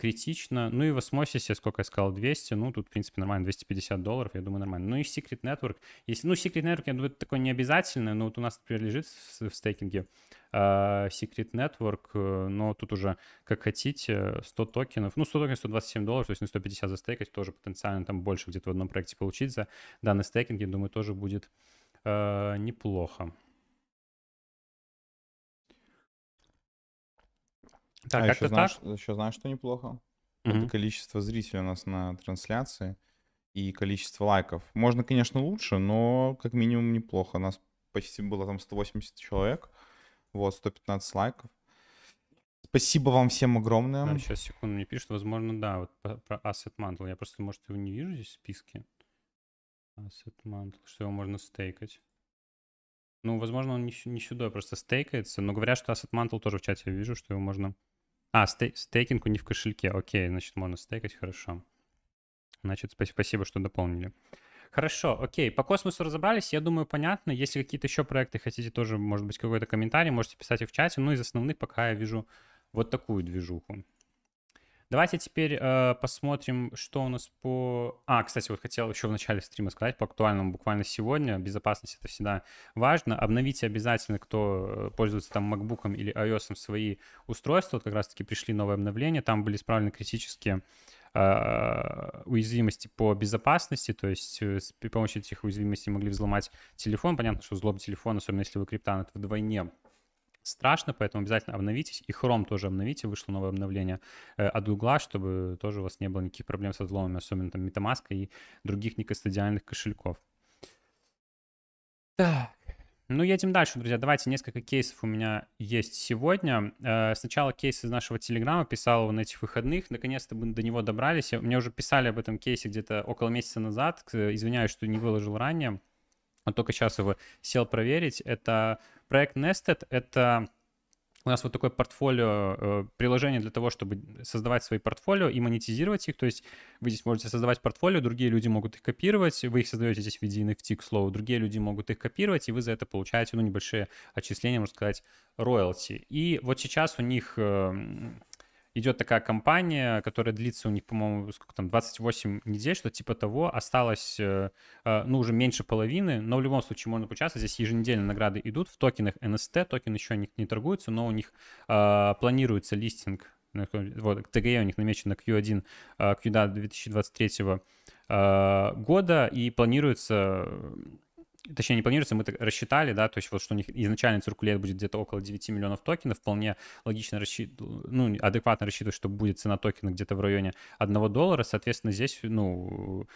критично. Ну и в осмосисе, сколько я сказал, 200, ну тут, в принципе, нормально, 250 долларов, я думаю, нормально. Ну и Secret Network, если, ну, Secret Network, я думаю, это такое не обязательное, но вот у нас, например, лежит в, в стейкинге uh, Secret Network, э, но тут уже, как хотите, 100 токенов, ну, 100 токенов, 127 долларов, то есть на 150 застейкать, тоже потенциально там больше где-то в одном проекте получить за данный стейкинг, я думаю, тоже будет uh, неплохо. Так, а еще знаешь, так? еще знаешь, что неплохо? Угу. Это количество зрителей у нас на трансляции и количество лайков. Можно, конечно, лучше, но как минимум неплохо. У нас почти было там 180 человек, вот, 115 лайков. Спасибо вам всем огромное. А, сейчас, секунду, мне пишут, возможно, да, вот про, про Asset Mantle. Я просто, может, его не вижу здесь в списке. Asset Mantle, что его можно стейкать. Ну, возможно, он не, не сюда просто стейкается, но говорят, что Asset Mantle тоже в чате я вижу, что его можно а, стей, стейкинг у них в кошельке. Окей, значит, можно стейкать, хорошо. Значит, спасибо, что дополнили. Хорошо, окей, по космосу разобрались, я думаю, понятно. Если какие-то еще проекты хотите, тоже, может быть, какой-то комментарий, можете писать их в чате. Ну, из основных пока я вижу вот такую движуху. Давайте теперь э, посмотрим, что у нас по... А, кстати, вот хотел еще в начале стрима сказать по актуальному буквально сегодня. Безопасность это всегда важно. Обновите обязательно, кто э, пользуется там MacBook или iOS свои устройства. Вот как раз-таки пришли новые обновления. Там были исправлены критические э, уязвимости по безопасности, то есть э, при помощи этих уязвимостей могли взломать телефон. Понятно, что взлом телефона, особенно если вы криптан, это вдвойне страшно, поэтому обязательно обновитесь. И Chrome тоже обновите, вышло новое обновление э, от Google, чтобы тоже у вас не было никаких проблем со взломами, особенно там MetaMask и других некостадиальных кошельков. Так, Ну, едем дальше, друзья. Давайте несколько кейсов у меня есть сегодня. Э, сначала кейс из нашего телеграма, писал его на этих выходных. Наконец-то мы до него добрались. Мне уже писали об этом кейсе где-то около месяца назад. Извиняюсь, что не выложил ранее. Он только сейчас его сел проверить. Это проект Nested. Это у нас вот такое портфолио, э, приложение для того, чтобы создавать свои портфолио и монетизировать их. То есть вы здесь можете создавать портфолио, другие люди могут их копировать, вы их создаете здесь в виде NFT, к слову, другие люди могут их копировать, и вы за это получаете, ну, небольшие отчисления, можно сказать, роялти. И вот сейчас у них э, идет такая кампания, которая длится у них, по-моему, сколько там, 28 недель, что типа того, осталось, э, э, ну, уже меньше половины, но в любом случае можно поучаствовать, здесь еженедельно награды идут в токенах NST, токен еще не, не торгуется, но у них э, планируется листинг, вот, ТГЕ у них намечен на Q1, Q2 2023 года, и планируется точнее, не планируется, мы так рассчитали, да, то есть вот что у них изначально циркулет будет где-то около 9 миллионов токенов, вполне логично рассчитывать, ну, адекватно рассчитывать, что будет цена токена где-то в районе 1 доллара, соответственно, здесь, ну,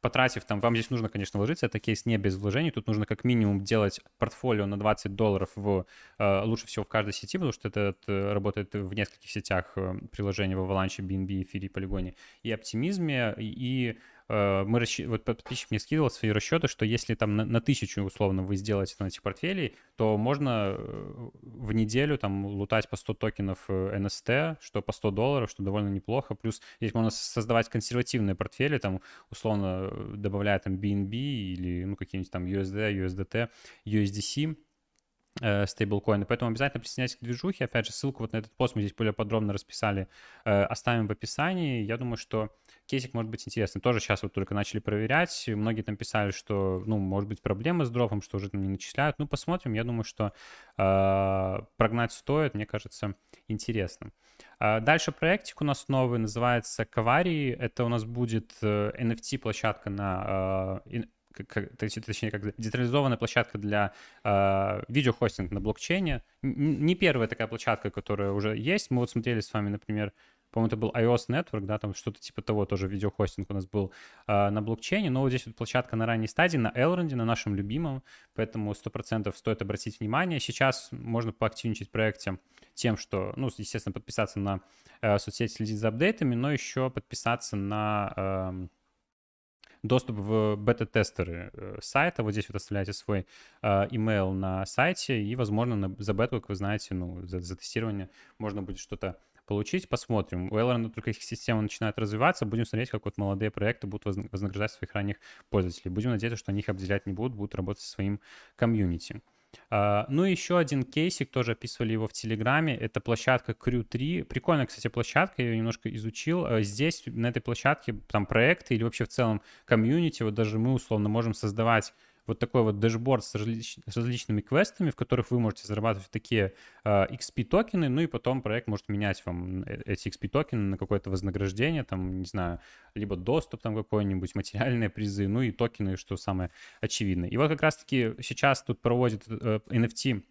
потратив там, вам здесь нужно, конечно, вложиться, это кейс не без вложений, тут нужно как минимум делать портфолио на 20 долларов в, э, лучше всего в каждой сети, потому что это, работает в нескольких сетях э, приложений в Avalanche, BNB, Эфире, Полигоне и Оптимизме, и, Э, мы расщ... вот подписчик мне скидывал свои расчеты, что если там на, на тысячу условно вы сделаете на этих портфелей, то можно э, в неделю там лутать по 100 токенов NST, э, что по 100 долларов, что довольно неплохо. Плюс здесь можно создавать консервативные портфели, там условно добавляя там BNB или ну какие-нибудь там USD, USDT, USDC, Э, стейблкоины. Поэтому обязательно присоединяйтесь к движухе. Опять же, ссылку вот на этот пост мы здесь более подробно расписали, э, оставим в описании. Я думаю, что кейсик может быть интересным. Тоже сейчас вот только начали проверять. Многие там писали, что, ну, может быть, проблемы с дропом, что уже там не начисляют. Ну, посмотрим. Я думаю, что э, прогнать стоит. Мне кажется, интересно. Э, дальше проектик у нас новый, называется Каварии. Это у нас будет NFT-площадка на как, точнее, как децентрализованная площадка для э, видеохостинга на блокчейне. Не первая такая площадка, которая уже есть. Мы вот смотрели с вами, например, по-моему, это был iOS Network, да, там что-то типа того, тоже видеохостинг у нас был э, на блокчейне, но вот здесь вот площадка на ранней стадии, на Elrond, на нашем любимом, поэтому 100% стоит обратить внимание. Сейчас можно поактивничать в проекте тем, что, ну, естественно, подписаться на э, соцсети, следить за апдейтами, но еще подписаться на... Э, доступ в бета-тестеры э, сайта. Вот здесь вот оставляете свой э, email на сайте, и, возможно, на, за бету, как вы знаете, ну, за, за тестирование можно будет что-то получить. Посмотрим. У Элрона только их система начинает развиваться. Будем смотреть, как вот молодые проекты будут вознаграждать своих ранних пользователей. Будем надеяться, что они их обделять не будут, будут работать со своим комьюнити. Uh, ну, еще один кейсик, тоже описывали его в Телеграме, это площадка Crew 3. Прикольная, кстати, площадка, я ее немножко изучил. Uh, здесь, на этой площадке, там проекты или вообще в целом комьюнити, вот даже мы условно можем создавать вот такой вот dashboard с, различ, с различными квестами, в которых вы можете зарабатывать такие э, XP токены, ну и потом проект может менять вам э, эти XP токены на какое-то вознаграждение, там, не знаю, либо доступ там какой-нибудь, материальные призы, ну и токены, что самое очевидное. И вот как раз-таки сейчас тут проводит э, NFT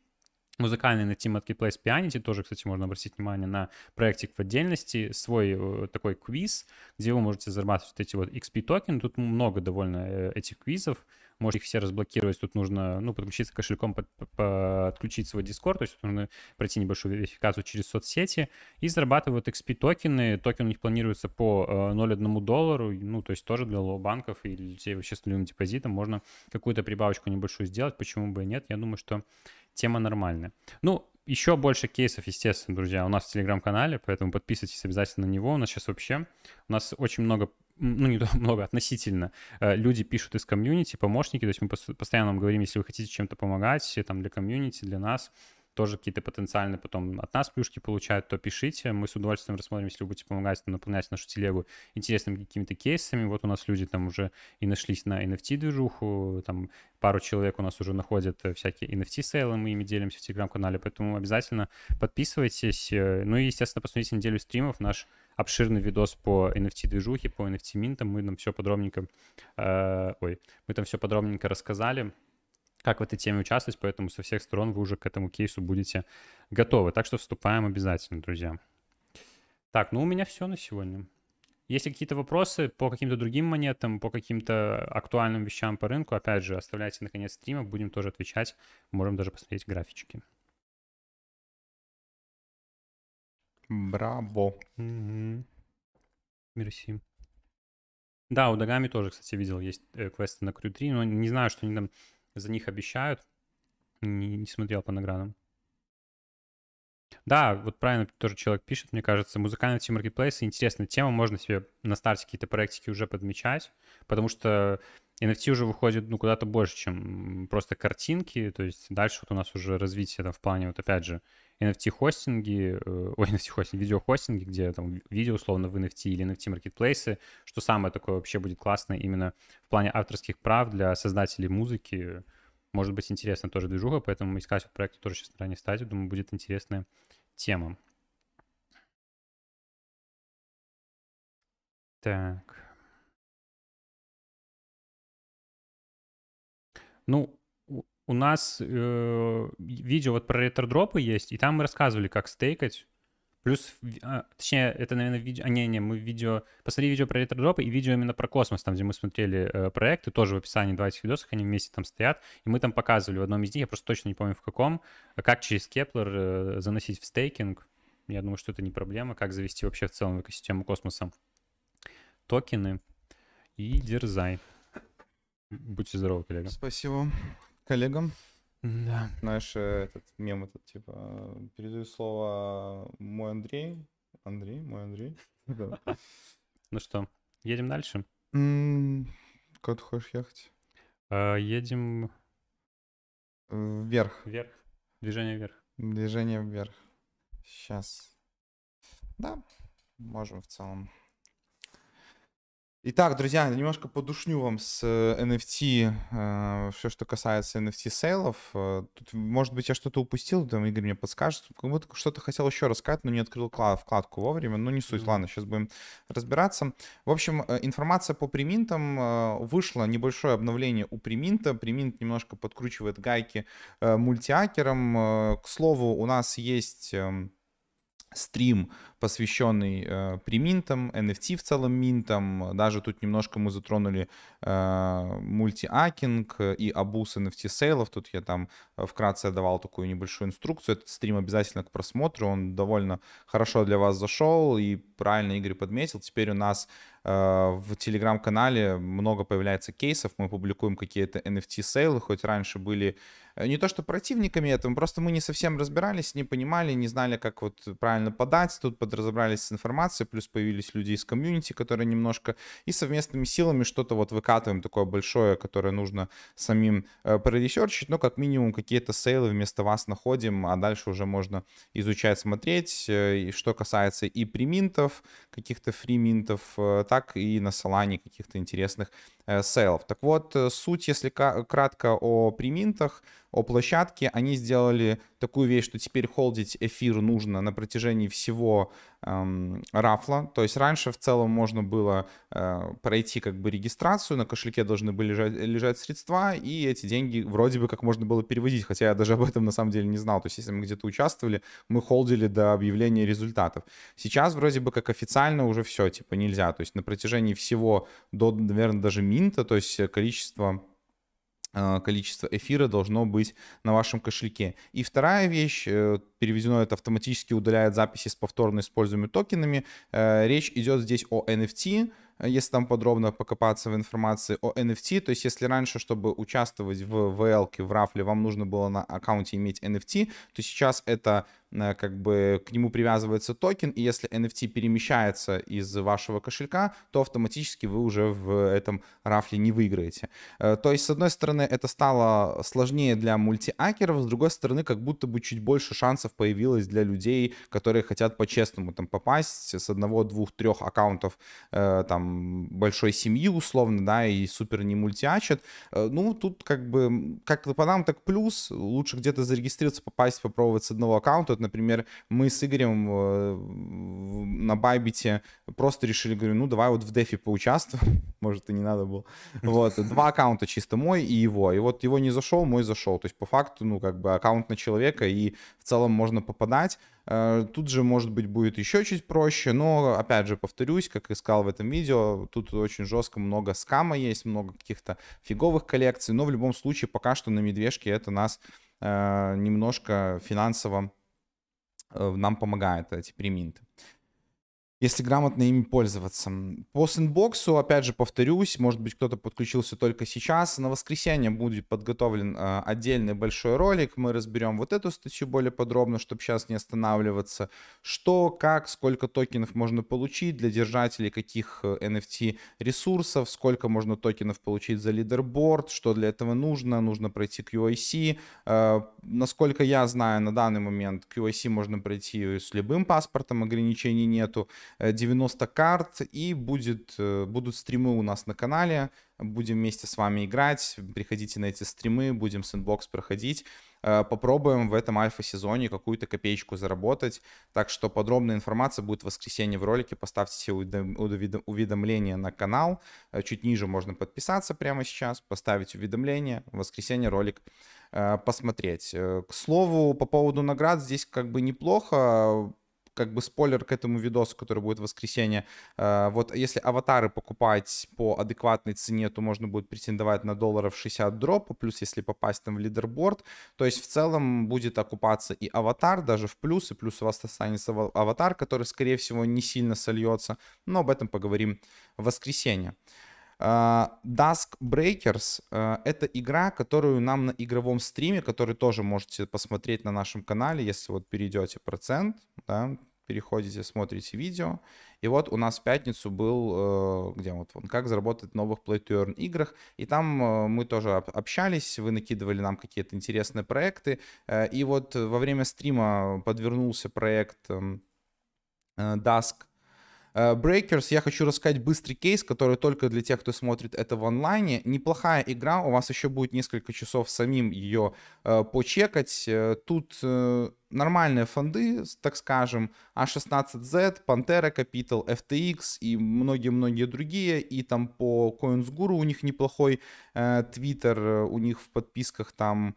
музыкальный на Team Marketplace Pianity, тоже, кстати, можно обратить внимание на проектик в отдельности, свой э, такой квиз, где вы можете зарабатывать вот эти вот XP токены, тут много довольно э, этих квизов, можете их все разблокировать, тут нужно, ну, подключиться кошельком, под, подключить свой Discord, то есть нужно пройти небольшую верификацию через соцсети и зарабатывают XP токены, токен у них планируется по 0,1 э, доллару, ну, то есть тоже для банков и людей вообще с нулевым депозитом можно какую-то прибавочку небольшую сделать, почему бы и нет, я думаю, что тема нормальная. Ну, еще больше кейсов, естественно, друзья, у нас в Телеграм-канале, поэтому подписывайтесь обязательно на него. У нас сейчас вообще, у нас очень много ну, не много, относительно, э, люди пишут из комьюнити, помощники, то есть мы постоянно вам говорим, если вы хотите чем-то помогать, там, для комьюнити, для нас, тоже какие-то потенциальные потом от нас плюшки получают, то пишите. Мы с удовольствием рассмотрим, если вы будете помогать там, наполнять нашу телегу интересными какими-то кейсами. Вот у нас люди там уже и нашлись на NFT-движуху, там пару человек у нас уже находят э, всякие NFT-сейлы, мы ими делимся в Телеграм-канале, поэтому обязательно подписывайтесь. Э, ну и, естественно, посмотрите неделю стримов, наш обширный видос по NFT-движухе, по NFT-минтам, мы там все подробненько, э, ой, мы там все подробненько рассказали как в этой теме участвовать, поэтому со всех сторон вы уже к этому кейсу будете готовы. Так что вступаем обязательно, друзья. Так, ну у меня все на сегодня. Если какие-то вопросы по каким-то другим монетам, по каким-то актуальным вещам по рынку, опять же, оставляйте на конец стрима, будем тоже отвечать. Можем даже посмотреть графички. Браво. Угу. Мерси. Да, у Дагами тоже, кстати, видел, есть э, квесты на Crew 3, но не знаю, что они там за них обещают. Не, не смотрел по наградам. Да, вот правильно тоже человек пишет, мне кажется, музыкальные NFT маркетплейсы интересная тема, можно себе на старте какие-то проектики уже подмечать, потому что NFT уже выходит ну, куда-то больше, чем просто картинки, то есть дальше вот у нас уже развитие там, в плане, вот опять же, NFT-хостинги, э, ой, NFT-хостинги, видеохостинги, где там видео условно в NFT или NFT-маркетплейсы, что самое такое вообще будет классное именно в плане авторских прав для создателей музыки, может быть интересно тоже движуха, поэтому искать вот проект тоже сейчас на ранней стадии, думаю, будет интересная тема. Так. Ну, у нас э, видео вот про ретродропы есть, и там мы рассказывали, как стейкать. Плюс, а, точнее, это, наверное, видео... А, не, не, мы видео... Посмотри видео про ретродропы и видео именно про космос, там, где мы смотрели э, проекты, тоже в описании два этих видосов, они вместе там стоят. И мы там показывали в одном из них, я просто точно не помню в каком, как через Keplr э, заносить в стейкинг. Я думаю, что это не проблема, как завести вообще в целом в экосистему космоса токены. И дерзай. Будьте здоровы, коллега. Спасибо коллегам. Да. Знаешь, этот мем этот, типа, передаю слово мой Андрей. Андрей, мой Андрей. Ну что, едем дальше? Куда ты хочешь ехать? А, едем... Вверх. Вверх. Движение вверх. Движение вверх. Сейчас. Да, можем в целом. Итак, друзья, немножко подушню вам с NFT, э, все, что касается NFT сейлов. Э, тут, может быть, я что-то упустил, там Игорь мне подскажет. Как будто что-то хотел еще рассказать, но не открыл вкладку вовремя. Ну, не суть, mm-hmm. ладно, сейчас будем разбираться. В общем, э, информация по приминтам. Вышло небольшое обновление у приминта. Приминт немножко подкручивает гайки мультиакером. К слову, у нас есть эм, стрим, посвященный э, приминтам, NFT в целом минтам. Даже тут немножко мы затронули э, мультиакинг и абуз NFT сейлов. Тут я там э, вкратце давал такую небольшую инструкцию. Этот стрим обязательно к просмотру. Он довольно хорошо для вас зашел и правильно Игорь подметил. Теперь у нас в телеграм-канале много появляется кейсов. Мы публикуем какие-то NFT сейлы, хоть раньше были Э, не то что противниками этого, просто мы не совсем разбирались, не понимали, не знали, как вот правильно подать. Тут подразобрались с информацией, плюс появились люди из комьюнити, которые немножко и совместными силами что-то вот выкатываем такое большое, которое нужно самим э, проресерчить, но как минимум какие-то сейлы вместо вас находим, а дальше уже можно изучать, смотреть. Э, и что касается и приминтов, каких-то фриминтов, э, так и на Солане каких-то интересных сейлов. Так вот, суть, если кратко о приминтах, о площадке, они сделали такую вещь, что теперь холдить эфир нужно на протяжении всего эм, рафла. То есть раньше в целом можно было э, пройти как бы регистрацию, на кошельке должны были лежать, лежать средства, и эти деньги вроде бы как можно было переводить, хотя я даже об этом на самом деле не знал. То есть если мы где-то участвовали, мы холдили до объявления результатов. Сейчас вроде бы как официально уже все, типа нельзя. То есть на протяжении всего до, наверное, даже минта, то есть количество Э, количество эфира должно быть на вашем кошельке. И вторая вещь, э, переведено это автоматически удаляет записи с повторно используемыми токенами. Э, речь идет здесь о NFT, если там подробно покопаться в информации о NFT, то есть если раньше, чтобы участвовать в VL, в рафле, вам нужно было на аккаунте иметь NFT, то сейчас это Э, как бы к нему привязывается токен, и если NFT перемещается из вашего кошелька, то автоматически вы уже в этом рафле не выиграете. Э, то есть, с одной стороны, это стало сложнее для мультиакеров, с другой стороны, как будто бы чуть больше шансов появилось для людей, которые хотят по-честному там попасть с одного, двух, трех аккаунтов э, там большой семьи условно, да, и супер не мультиачат. Ну, тут как бы, как по нам, так плюс, лучше где-то зарегистрироваться, попасть, попробовать с одного аккаунта, например, мы с Игорем э, на Байбите просто решили, говорю, ну давай вот в дефи поучаствуем, может и не надо было. Вот, два аккаунта чисто мой и его. И вот его не зашел, мой зашел. То есть по факту, ну как бы аккаунт на человека и в целом можно попадать. Э, тут же, может быть, будет еще чуть проще, но, опять же, повторюсь, как и сказал в этом видео, тут очень жестко много скама есть, много каких-то фиговых коллекций, но в любом случае пока что на медвежке это нас э, немножко финансово нам помогает, эти приминты если грамотно ими пользоваться. По сэндбоксу, опять же, повторюсь, может быть, кто-то подключился только сейчас. На воскресенье будет подготовлен э, отдельный большой ролик. Мы разберем вот эту статью более подробно, чтобы сейчас не останавливаться. Что, как, сколько токенов можно получить для держателей каких NFT э, ресурсов, сколько можно токенов получить за лидерборд, что для этого нужно, нужно пройти QIC. Э, насколько я знаю, на данный момент QIC можно пройти с любым паспортом, ограничений нету. 90 карт, и будет, э, будут стримы у нас на канале, будем вместе с вами играть, приходите на эти стримы, будем сэндбокс проходить, э, попробуем в этом альфа-сезоне какую-то копеечку заработать, так что подробная информация будет в воскресенье в ролике, поставьте все уведомления на канал, э, чуть ниже можно подписаться прямо сейчас, поставить уведомление, в воскресенье ролик посмотреть. К слову, по поводу наград здесь как бы неплохо, как бы спойлер к этому видосу, который будет в воскресенье. Э, вот если аватары покупать по адекватной цене, то можно будет претендовать на долларов 60 дропа, плюс если попасть там в лидерборд. То есть в целом будет окупаться и аватар, даже в плюс, и плюс у вас останется аватар, который, скорее всего, не сильно сольется. Но об этом поговорим в воскресенье. Uh, Dusk Breakers uh, это игра, которую нам на игровом стриме, который тоже можете посмотреть на нашем канале, если вот перейдете процент, да, переходите, смотрите видео. И вот у нас в пятницу был, uh, где вот он, как заработать в новых Play to Earn играх. И там мы тоже общались, вы накидывали нам какие-то интересные проекты. И вот во время стрима подвернулся проект эм, Dusk Э, Breakers, я хочу рассказать быстрый кейс, который только для тех, кто смотрит это в онлайне. Неплохая игра, у вас еще будет несколько часов самим ее э, почекать. Э, тут э, нормальные фонды, так скажем, A16Z, Pantera Capital, FTX и многие-многие другие. И там по CoinsGuru у них неплохой э, Twitter, у них в подписках там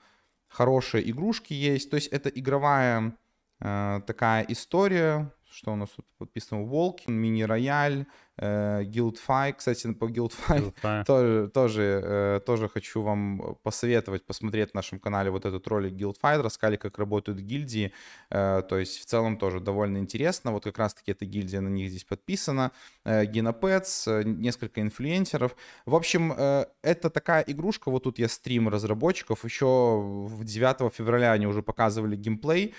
хорошие игрушки есть. То есть это игровая э, такая история, что у нас тут подписано? Волкин, Мини-Рояль, Э, Guildfy, кстати, по Guildfy, Guildfy. тоже, тоже, э, тоже хочу вам посоветовать посмотреть на нашем канале вот этот ролик Guildfy, рассказали, как работают гильдии, э, то есть в целом тоже довольно интересно, вот как раз-таки эта гильдия на них здесь подписана, Генопец, несколько инфлюенсеров, в общем, это такая игрушка, вот тут я стрим разработчиков, еще в 9 февраля они уже показывали геймплей,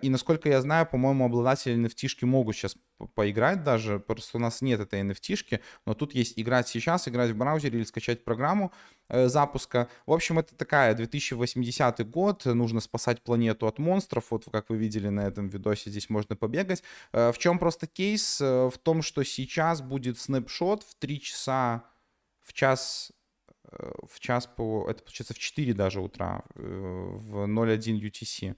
и насколько я знаю, по-моему, обладатели nft могут сейчас поиграть даже, просто у нас нет этой NFT-шки, но тут есть играть сейчас, играть в браузере или скачать программу э, запуска. В общем, это такая 2080 год, нужно спасать планету от монстров, вот как вы видели на этом видосе, здесь можно побегать. Э, в чем просто кейс? Э, в том, что сейчас будет снапшот в 3 часа, в час э, в час по, это получается в 4 даже утра, э, в 01 UTC.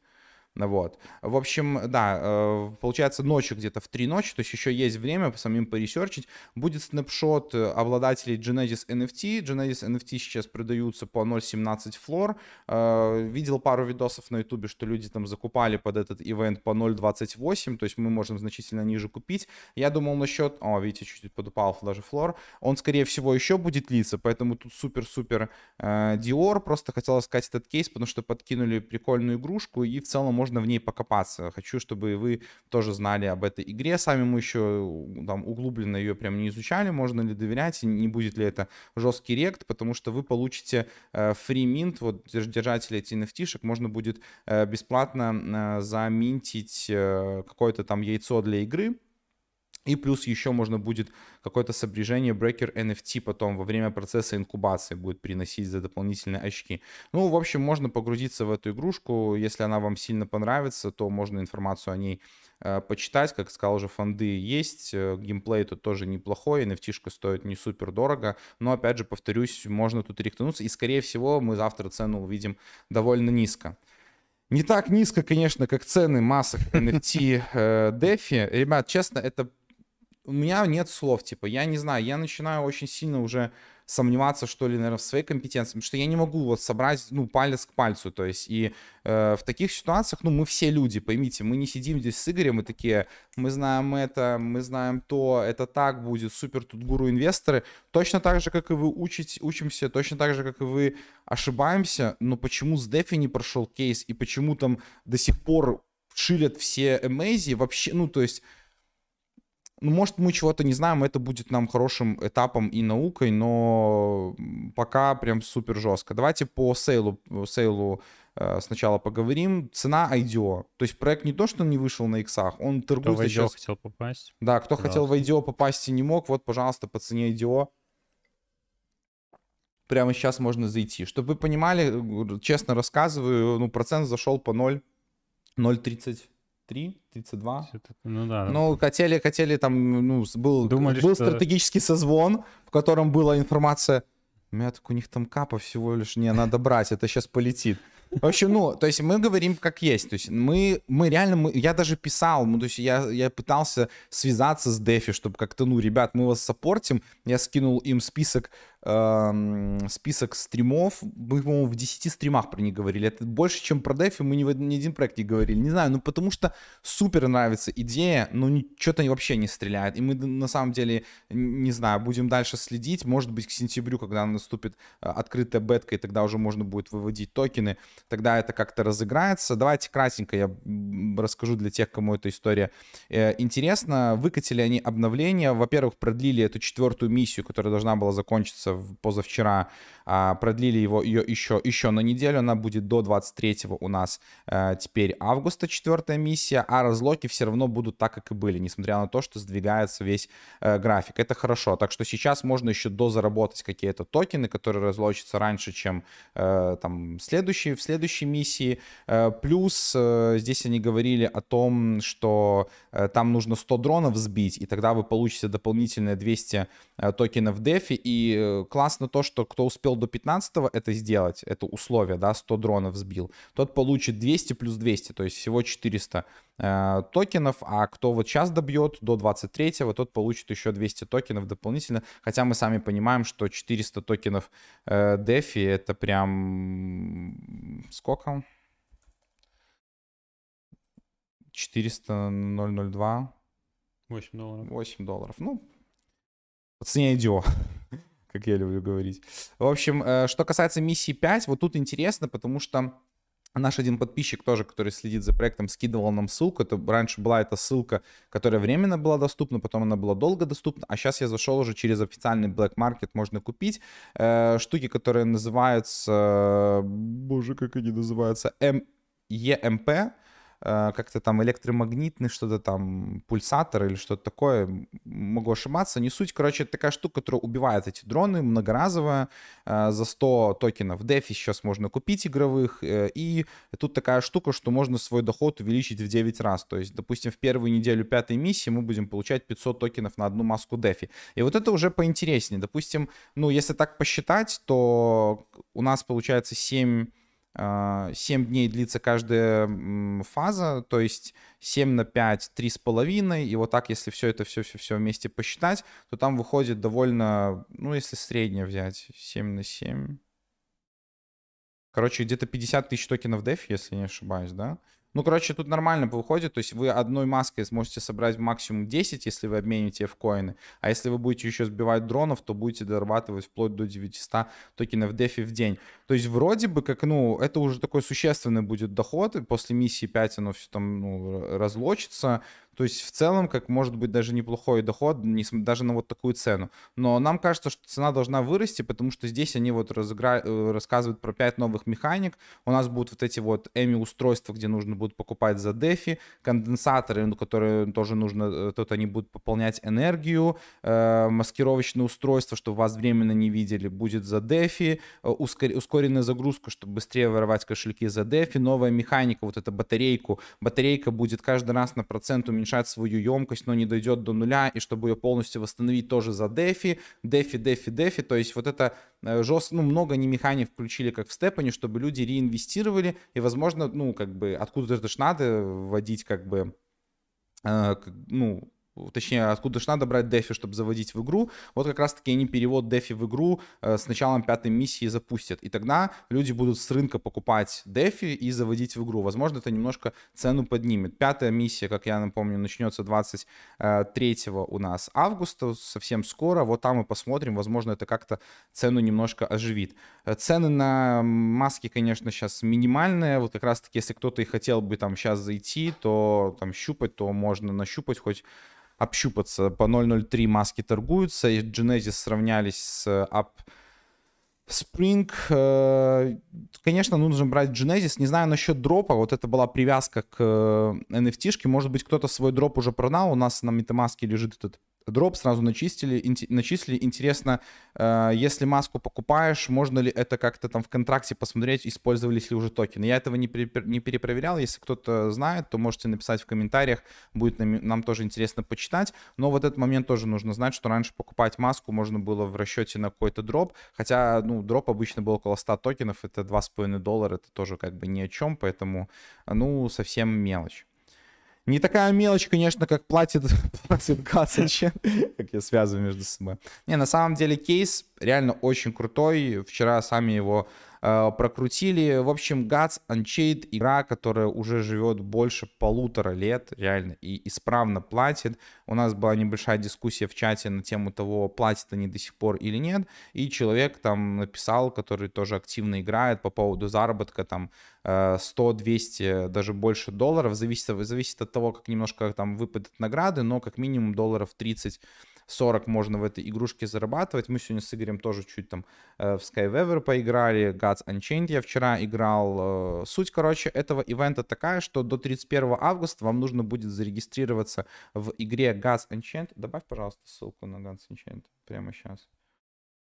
Вот. В общем, да, э, получается ночью где-то в 3 ночи, то есть еще есть время по самим поресерчить. Будет снапшот э, обладателей Genesis NFT. Genesis NFT сейчас продаются по 0.17 флор. Э, видел пару видосов на ютубе, что люди там закупали под этот ивент по 0.28, то есть мы можем значительно ниже купить. Я думал насчет... О, видите, чуть-чуть подупал даже флор. Он, скорее всего, еще будет литься, поэтому тут супер-супер Dior. Просто хотел сказать этот кейс, потому что подкинули прикольную игрушку, и в целом можно в ней покопаться. Хочу, чтобы вы тоже знали об этой игре. Сами мы еще там углубленно ее прям не изучали, можно ли доверять, не будет ли это жесткий рект, потому что вы получите э, free mint, вот держатели этих nft можно будет э, бесплатно э, заминтить какое-то там яйцо для игры, и плюс еще можно будет какое-то сопряжение Breaker NFT потом во время процесса инкубации будет приносить за дополнительные очки. Ну, в общем, можно погрузиться в эту игрушку. Если она вам сильно понравится, то можно информацию о ней э, почитать. Как сказал уже, фонды есть. Э, геймплей тут тоже неплохой. nft стоит не супер дорого. Но, опять же, повторюсь, можно тут рехтануться. И, скорее всего, мы завтра цену увидим довольно низко. Не так низко, конечно, как цены масок NFT э, DeFi. Ребят, честно, это у меня нет слов, типа, я не знаю, я начинаю очень сильно уже сомневаться, что ли, наверное, в своей компетенции, потому что я не могу вот собрать, ну, палец к пальцу, то есть, и э, в таких ситуациях, ну, мы все люди, поймите, мы не сидим здесь с Игорем и такие, мы знаем это, мы знаем то, это так будет, супер, тут гуру-инвесторы, точно так же, как и вы учите, учимся, точно так же, как и вы ошибаемся, но почему с Дефи не прошел кейс, и почему там до сих пор шилят все Эмейзи, вообще, ну, то есть, может, мы чего-то не знаем, это будет нам хорошим этапом и наукой, но пока прям супер жестко. Давайте по сейлу, сейлу э, сначала поговорим. Цена IDO. То есть проект не то, что не вышел на иксах, он торгуется кто сейчас... хотел попасть. Да, кто пожалуйста. хотел в IDO попасть и не мог, вот, пожалуйста, по цене IDO прямо сейчас можно зайти. Чтобы вы понимали, честно рассказываю, ну, процент зашел по 0, 0,30 3, 32. Ну да. Ну, хотели, хотели там, ну, был, Думали, был что... стратегический созвон, в котором была информация, у меня так у них там капа всего лишь, не, надо брать, это сейчас полетит. В общем, ну, то есть мы говорим как есть. То есть мы, мы реально, мы, я даже писал, ну, то есть я, я пытался связаться с Дефи, чтобы как-то, ну, ребят, мы вас саппортим. Я скинул им список э, список стримов. Мы, по-моему, в 10 стримах про них говорили. Это больше, чем про Дефи мы ни в ни один проект не говорили. Не знаю, ну потому что супер нравится идея, но что-то вообще не стреляет. И мы на самом деле, не знаю, будем дальше следить. Может быть, к сентябрю, когда наступит э, открытая бетка, и тогда уже можно будет выводить токены, тогда это как-то разыграется. Давайте кратенько я расскажу для тех, кому эта история э, интересна. Выкатили они обновление. Во-первых, продлили эту четвертую миссию, которая должна была закончиться позавчера, а, продлили его ее еще, еще на неделю, она будет до 23 у нас а, теперь августа четвертая миссия, а разлоки все равно будут так, как и были, несмотря на то, что сдвигается весь а, график. Это хорошо, так что сейчас можно еще дозаработать какие-то токены, которые разлочатся раньше, чем а, там следующие, в следующей миссии. Плюс здесь они говорили о том, что там нужно 100 дронов сбить, и тогда вы получите дополнительные 200 а, токенов DeFi, и классно то, что кто успел до 15 это сделать, это условие, да, 100 дронов сбил, тот получит 200 плюс 200, то есть всего 400 э, токенов, а кто вот сейчас добьет до 23-го, тот получит еще 200 токенов дополнительно, хотя мы сами понимаем, что 400 токенов э, DeFi это прям сколько? 400 002 8 долларов. 8 долларов. Ну, по цене IDO как я люблю говорить. В общем, э, что касается миссии 5, вот тут интересно, потому что Наш один подписчик тоже, который следит за проектом, скидывал нам ссылку. Это раньше была эта ссылка, которая временно была доступна, потом она была долго доступна, а сейчас я зашел уже через официальный Black Market, можно купить э, штуки, которые называются, боже, как они называются, М, EMP, как-то там электромагнитный что-то там, пульсатор или что-то такое, могу ошибаться, не суть. Короче, это такая штука, которая убивает эти дроны, многоразовая, э, за 100 токенов DeFi сейчас можно купить игровых, э, и тут такая штука, что можно свой доход увеличить в 9 раз. То есть, допустим, в первую неделю пятой миссии мы будем получать 500 токенов на одну маску DeFi. И вот это уже поинтереснее. Допустим, ну, если так посчитать, то у нас получается 7 7 дней длится каждая фаза, то есть 7 на 5, 3,5, и вот так, если все это все-все-все вместе посчитать, то там выходит довольно, ну, если среднее взять, 7 на 7, короче, где-то 50 тысяч токенов DEF, если не ошибаюсь, да? Ну, короче, тут нормально выходит. То есть вы одной маской сможете собрать максимум 10, если вы обмените в коины. А если вы будете еще сбивать дронов, то будете дорабатывать вплоть до 900 токенов дефи в день. То есть вроде бы как, ну, это уже такой существенный будет доход. После миссии 5 оно все там ну, разлочится. То есть в целом, как может быть даже неплохой доход, даже на вот такую цену. Но нам кажется, что цена должна вырасти, потому что здесь они вот разыгра... Э, рассказывают про 5 новых механик. У нас будут вот эти вот эми устройства, где нужно будет покупать за дефи, конденсаторы, ну, которые тоже нужно, э, тут они будут пополнять энергию, э, маскировочные устройства, чтобы вас временно не видели, будет за дефи, э, ускор... ускоренная загрузка, чтобы быстрее воровать кошельки за дефи, новая механика, вот эта батарейку. Батарейка будет каждый раз на процент уменьшаться уменьшать свою емкость, но не дойдет до нуля, и чтобы ее полностью восстановить тоже за дефи, дефи, дефи, дефи, то есть вот это э, жестко, ну, много не механик включили, как в степане, чтобы люди реинвестировали, и, возможно, ну, как бы, откуда это ж надо вводить, как бы, э, ну, точнее, откуда же надо брать дефи, чтобы заводить в игру. Вот как раз-таки они перевод дефи в игру э, с началом пятой миссии запустят. И тогда люди будут с рынка покупать дефи и заводить в игру. Возможно, это немножко цену поднимет. Пятая миссия, как я напомню, начнется 23 у нас августа, совсем скоро. Вот там мы посмотрим, возможно, это как-то цену немножко оживит. Э, цены на маски, конечно, сейчас минимальные. Вот как раз-таки, если кто-то и хотел бы там сейчас зайти, то там щупать, то можно нащупать хоть общупаться. По 0.03 маски торгуются. И Genesis сравнялись с Up Spring. Э, конечно, нужно брать Genesis. Не знаю насчет дропа. Вот это была привязка к NFT. -шке. Может быть, кто-то свой дроп уже продал. У нас на MetaMask лежит этот дроп сразу начислили, начислили. Интересно, э, если маску покупаешь, можно ли это как-то там в контракте посмотреть, использовались ли уже токены. Я этого не, пере, не перепроверял. Если кто-то знает, то можете написать в комментариях. Будет нам, нам тоже интересно почитать. Но в этот момент тоже нужно знать, что раньше покупать маску можно было в расчете на какой-то дроп. Хотя, ну, дроп обычно был около 100 токенов. Это 2,5 доллара. Это тоже как бы ни о чем. Поэтому, ну, совсем мелочь. Не такая мелочь, конечно, как платит, платит Гацич, как я связываю между собой. Не, на самом деле кейс реально очень крутой. Вчера сами его прокрутили. В общем, Gods Unchained игра, которая уже живет больше полутора лет, реально, и исправно платит. У нас была небольшая дискуссия в чате на тему того, платят они до сих пор или нет. И человек там написал, который тоже активно играет по поводу заработка, там 100, 200, даже больше долларов. Зависит, зависит от того, как немножко там выпадут награды, но как минимум долларов 30 40 можно в этой игрушке зарабатывать. Мы сегодня с Игорем тоже чуть там э, в Skyweaver поиграли, Gods Unchained я вчера играл. Э, суть, короче, этого ивента такая, что до 31 августа вам нужно будет зарегистрироваться в игре Gods Unchained. Добавь, пожалуйста, ссылку на Gods Unchained прямо сейчас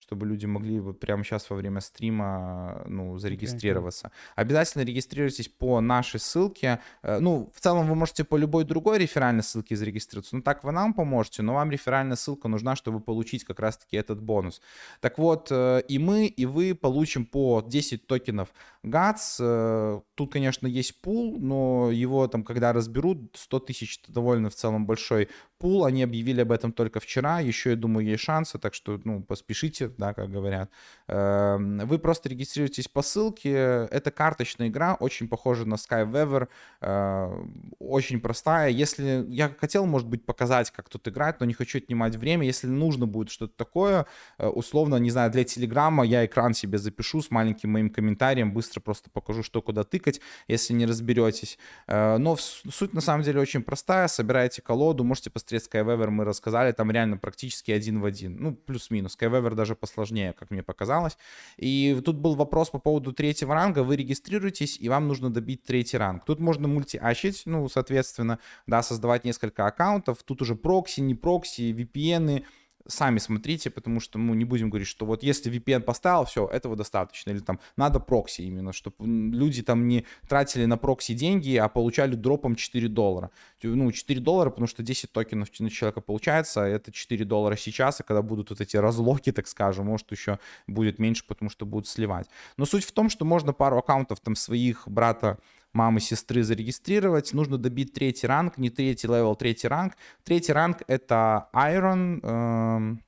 чтобы люди могли вот прямо сейчас во время стрима ну, зарегистрироваться. Обязательно регистрируйтесь по нашей ссылке. Э, ну, в целом вы можете по любой другой реферальной ссылке зарегистрироваться. Ну, так вы нам поможете, но вам реферальная ссылка нужна, чтобы получить как раз-таки этот бонус. Так вот, э, и мы, и вы получим по 10 токенов GATS. Э, тут, конечно, есть пул, но его там, когда разберут, 100 тысяч довольно в целом большой пул. Они объявили об этом только вчера. Еще, я думаю, есть шансы, так что, ну, поспешите да, как говорят. Эм, вы просто регистрируетесь по ссылке. Это карточная игра, очень похожа на Skyweaver, э, очень простая. Если я хотел, может быть, показать, как тут играть, но не хочу отнимать время. Если нужно будет что-то такое, э, условно, не знаю, для Телеграма я экран себе запишу с маленьким моим комментарием, быстро просто покажу, что куда тыкать, если не разберетесь. Э, но суть на самом деле очень простая. Собираете колоду, можете посмотреть Skyweaver, мы рассказали, там реально практически один в один. Ну, плюс-минус. Skyweaver даже посложнее, как мне показалось. И тут был вопрос по поводу третьего ранга. Вы регистрируетесь, и вам нужно добить третий ранг. Тут можно мультиачить, ну, соответственно, да, создавать несколько аккаунтов. Тут уже прокси, не прокси, VPN, сами смотрите, потому что мы не будем говорить, что вот если VPN поставил, все, этого достаточно. Или там надо прокси именно, чтобы люди там не тратили на прокси деньги, а получали дропом 4 доллара. Ну, 4 доллара, потому что 10 токенов на человека получается, а это 4 доллара сейчас, а когда будут вот эти разлоки, так скажем, может еще будет меньше, потому что будут сливать. Но суть в том, что можно пару аккаунтов там своих брата мамы, сестры зарегистрировать. Нужно добить третий ранг, не третий level, третий ранг. Третий ранг это Iron. Эм...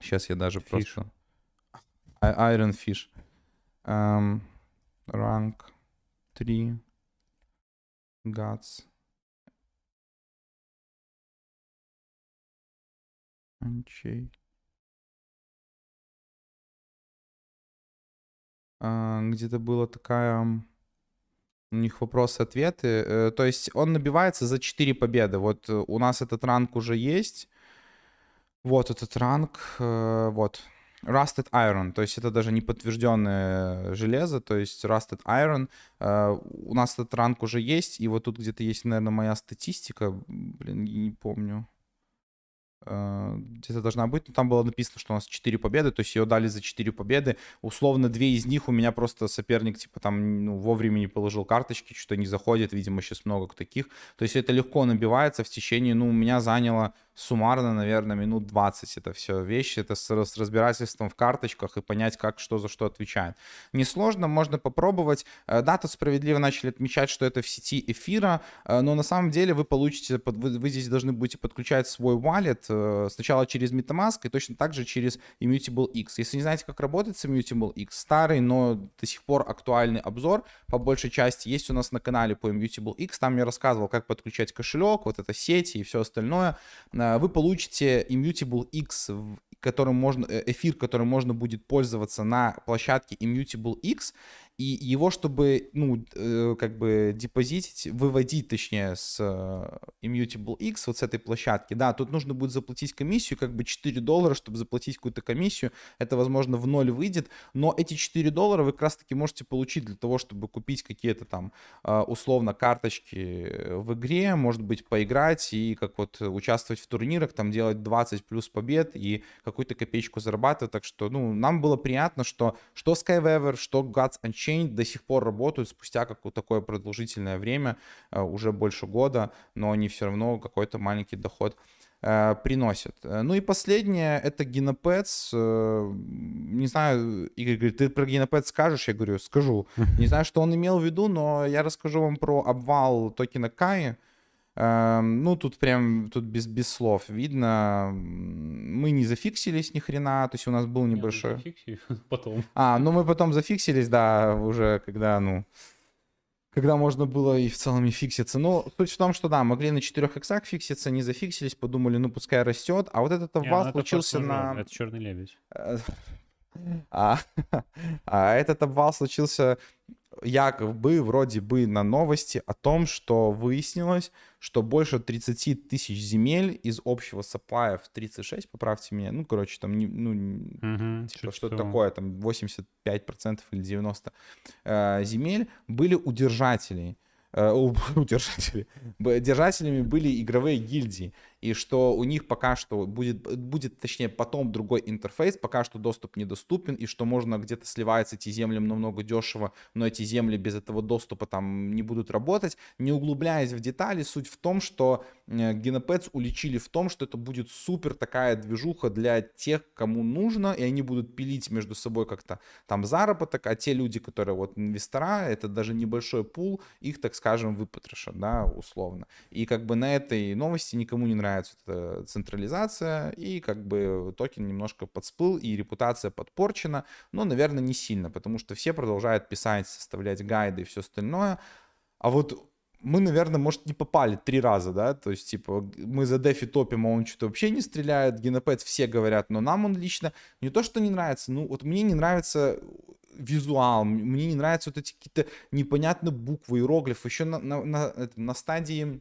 Сейчас я даже Fish. просто... Iron Fish. Эм... Ранг 3. Gods. Unchained. Где-то была такая у них вопросы-ответы. Э, то есть он набивается за 4 победы. Вот э, у нас этот ранг уже есть. Вот этот ранг. Э, вот. Rusted Iron, то есть это даже не подтвержденное железо, то есть Rusted Iron. У нас этот ранг уже есть, и вот тут где-то есть, наверное, моя статистика. Блин, не помню. Э, где-то должна быть, но там было написано, что у нас 4 победы, то есть ее дали за 4 победы. Условно, две из них у меня просто соперник, типа, там, ну, вовремя не положил карточки, что не заходит, видимо, сейчас много таких. То есть это легко набивается в течение, ну, у меня заняло суммарно, наверное, минут 20 это все вещи, это с, разбирательством в карточках и понять, как что за что отвечает. Несложно, можно попробовать. Э, да, справедливо начали отмечать, что это в сети эфира, э, но на самом деле вы получите, вы, здесь должны будете подключать свой wallet э, сначала через MetaMask и точно так же через Immutable X. Если не знаете, как работает с Immutable X, старый, но до сих пор актуальный обзор по большей части есть у нас на канале по Immutable X. Там я рассказывал, как подключать кошелек, вот это сети и все остальное. Вы получите Immutable X, которым можно, эфир, которым можно будет пользоваться на площадке Immutable X, и его, чтобы, ну, э, как бы депозитить, выводить, точнее, с э, Immutable X, вот с этой площадки, да, тут нужно будет заплатить комиссию, как бы 4 доллара, чтобы заплатить какую-то комиссию, это, возможно, в ноль выйдет, но эти 4 доллара вы как раз-таки можете получить для того, чтобы купить какие-то там, э, условно, карточки в игре, может быть, поиграть и как вот участвовать в турнирах, там делать 20 плюс побед и какую-то копеечку зарабатывать, так что, ну, нам было приятно, что что Skyweaver, что Gods Unchained Chain до сих пор работают спустя как такое продолжительное время, э, уже больше года, но они все равно какой-то маленький доход э, приносят. Э, ну и последнее, это Генопец. Не знаю, Игорь говорит, ты про Генопец скажешь? Я говорю, скажу. Не знаю, что он имел в виду, но я расскажу вам про обвал токена Каи. Эм, ну, тут прям, тут без, без слов видно, мы не зафиксились ни хрена, то есть у нас был небольшой... Нет, потом. А, ну мы потом зафиксились, да, уже когда, ну, когда можно было и в целом и фикситься. Но суть в том, что да, могли на 4 иксах фикситься, не зафиксились, подумали, ну пускай растет, а вот этот обвал ну, случился на... Это черный лебедь. А, а этот обвал случился якобы вроде бы на новости о том, что выяснилось, что больше 30 тысяч земель из общего саплая в 36, поправьте меня, ну, короче, там, ну, угу, типа, что-то такое, там 85% или 90% э, земель были у держателей, э, у, у держателей, держателями были игровые гильдии и что у них пока что будет, будет, точнее, потом другой интерфейс, пока что доступ недоступен, и что можно где-то сливаться эти земли намного дешево, но эти земли без этого доступа там не будут работать. Не углубляясь в детали, суть в том, что э, уличили в том, что это будет супер такая движуха для тех, кому нужно, и они будут пилить между собой как-то там заработок, а те люди, которые вот инвестора, это даже небольшой пул, их, так скажем, выпотрошат, да, условно. И как бы на этой новости никому не нравится начинается эта централизация, и как бы токен немножко подсплыл, и репутация подпорчена, но, наверное, не сильно, потому что все продолжают писать, составлять гайды и все остальное. А вот мы, наверное, может, не попали три раза, да, то есть, типа, мы за Дефи топим, а он что-то вообще не стреляет, Генопед все говорят, но нам он лично не то, что не нравится, ну, вот мне не нравится визуал, мне не нравятся вот эти какие-то непонятные буквы, иероглифы, еще на, на, на, на стадии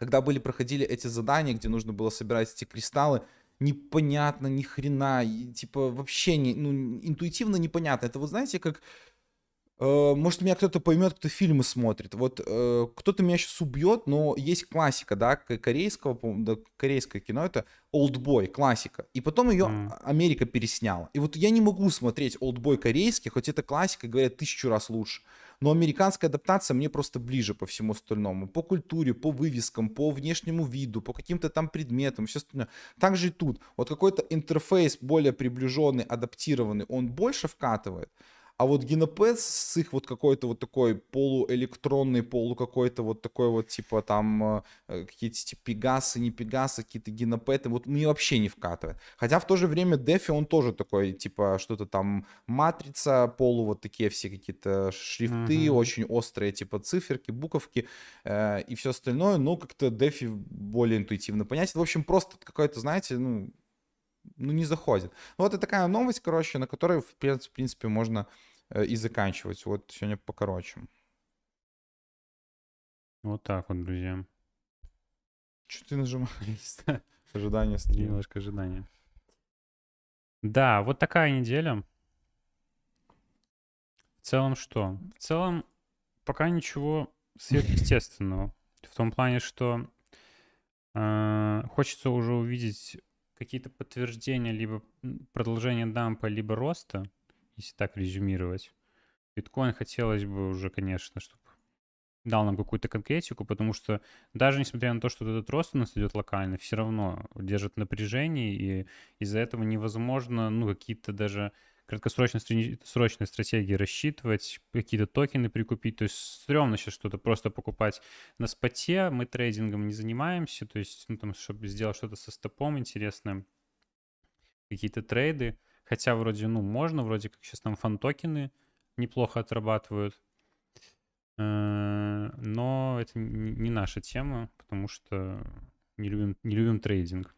когда были, проходили эти задания, где нужно было собирать эти кристаллы, непонятно ни хрена, и, типа вообще не, ну, интуитивно непонятно. Это вот знаете, как э, может, меня кто-то поймет, кто фильмы смотрит. Вот э, кто-то меня сейчас убьет, но есть классика, да, корейского, да, корейское кино, это Олдбой, классика. И потом ее mm. Америка пересняла. И вот я не могу смотреть Олдбой корейский, хоть это классика, говорят, тысячу раз лучше. Но американская адаптация мне просто ближе по всему остальному. По культуре, по вывескам, по внешнему виду, по каким-то там предметам, все остальное. Также и тут. Вот какой-то интерфейс более приближенный, адаптированный, он больше вкатывает. А вот Генопэс с их вот какой-то вот такой полуэлектронный, полу какой-то вот такой вот типа там э, какие-то типа пегасы, не пегасы, какие-то генопеты, вот мне вообще не вкатывает. Хотя в то же время Дефи он тоже такой типа что-то там матрица, полу вот такие все какие-то шрифты, uh-huh. очень острые типа циферки, буковки э, и все остальное, но как-то Дефи более интуитивно понять. В общем, просто какой-то, знаете, ну, ну, не заходит. Ну, вот это такая новость, короче, на которой, в принципе, можно и заканчивать. Вот сегодня покороче. Вот так вот, друзья. Что ты нажимаешь? Ожидание стрима. Немножко ожидания. Да, вот такая неделя. В целом что? В целом пока ничего сверхъестественного. В том плане, что э, хочется уже увидеть какие-то подтверждения либо продолжения дампа, либо роста если так резюмировать. Биткоин хотелось бы уже, конечно, чтобы дал нам какую-то конкретику, потому что даже несмотря на то, что этот рост у нас идет локально, все равно держит напряжение, и из-за этого невозможно, ну, какие-то даже краткосрочные срочные стратегии рассчитывать, какие-то токены прикупить. То есть стрёмно сейчас что-то просто покупать на споте. Мы трейдингом не занимаемся, то есть, ну, там, чтобы сделать что-то со стопом интересное, какие-то трейды. Хотя вроде, ну, можно, вроде как сейчас там фан-токены неплохо отрабатывают. Э, но это не наша тема, потому что не любим, не любим трейдинг.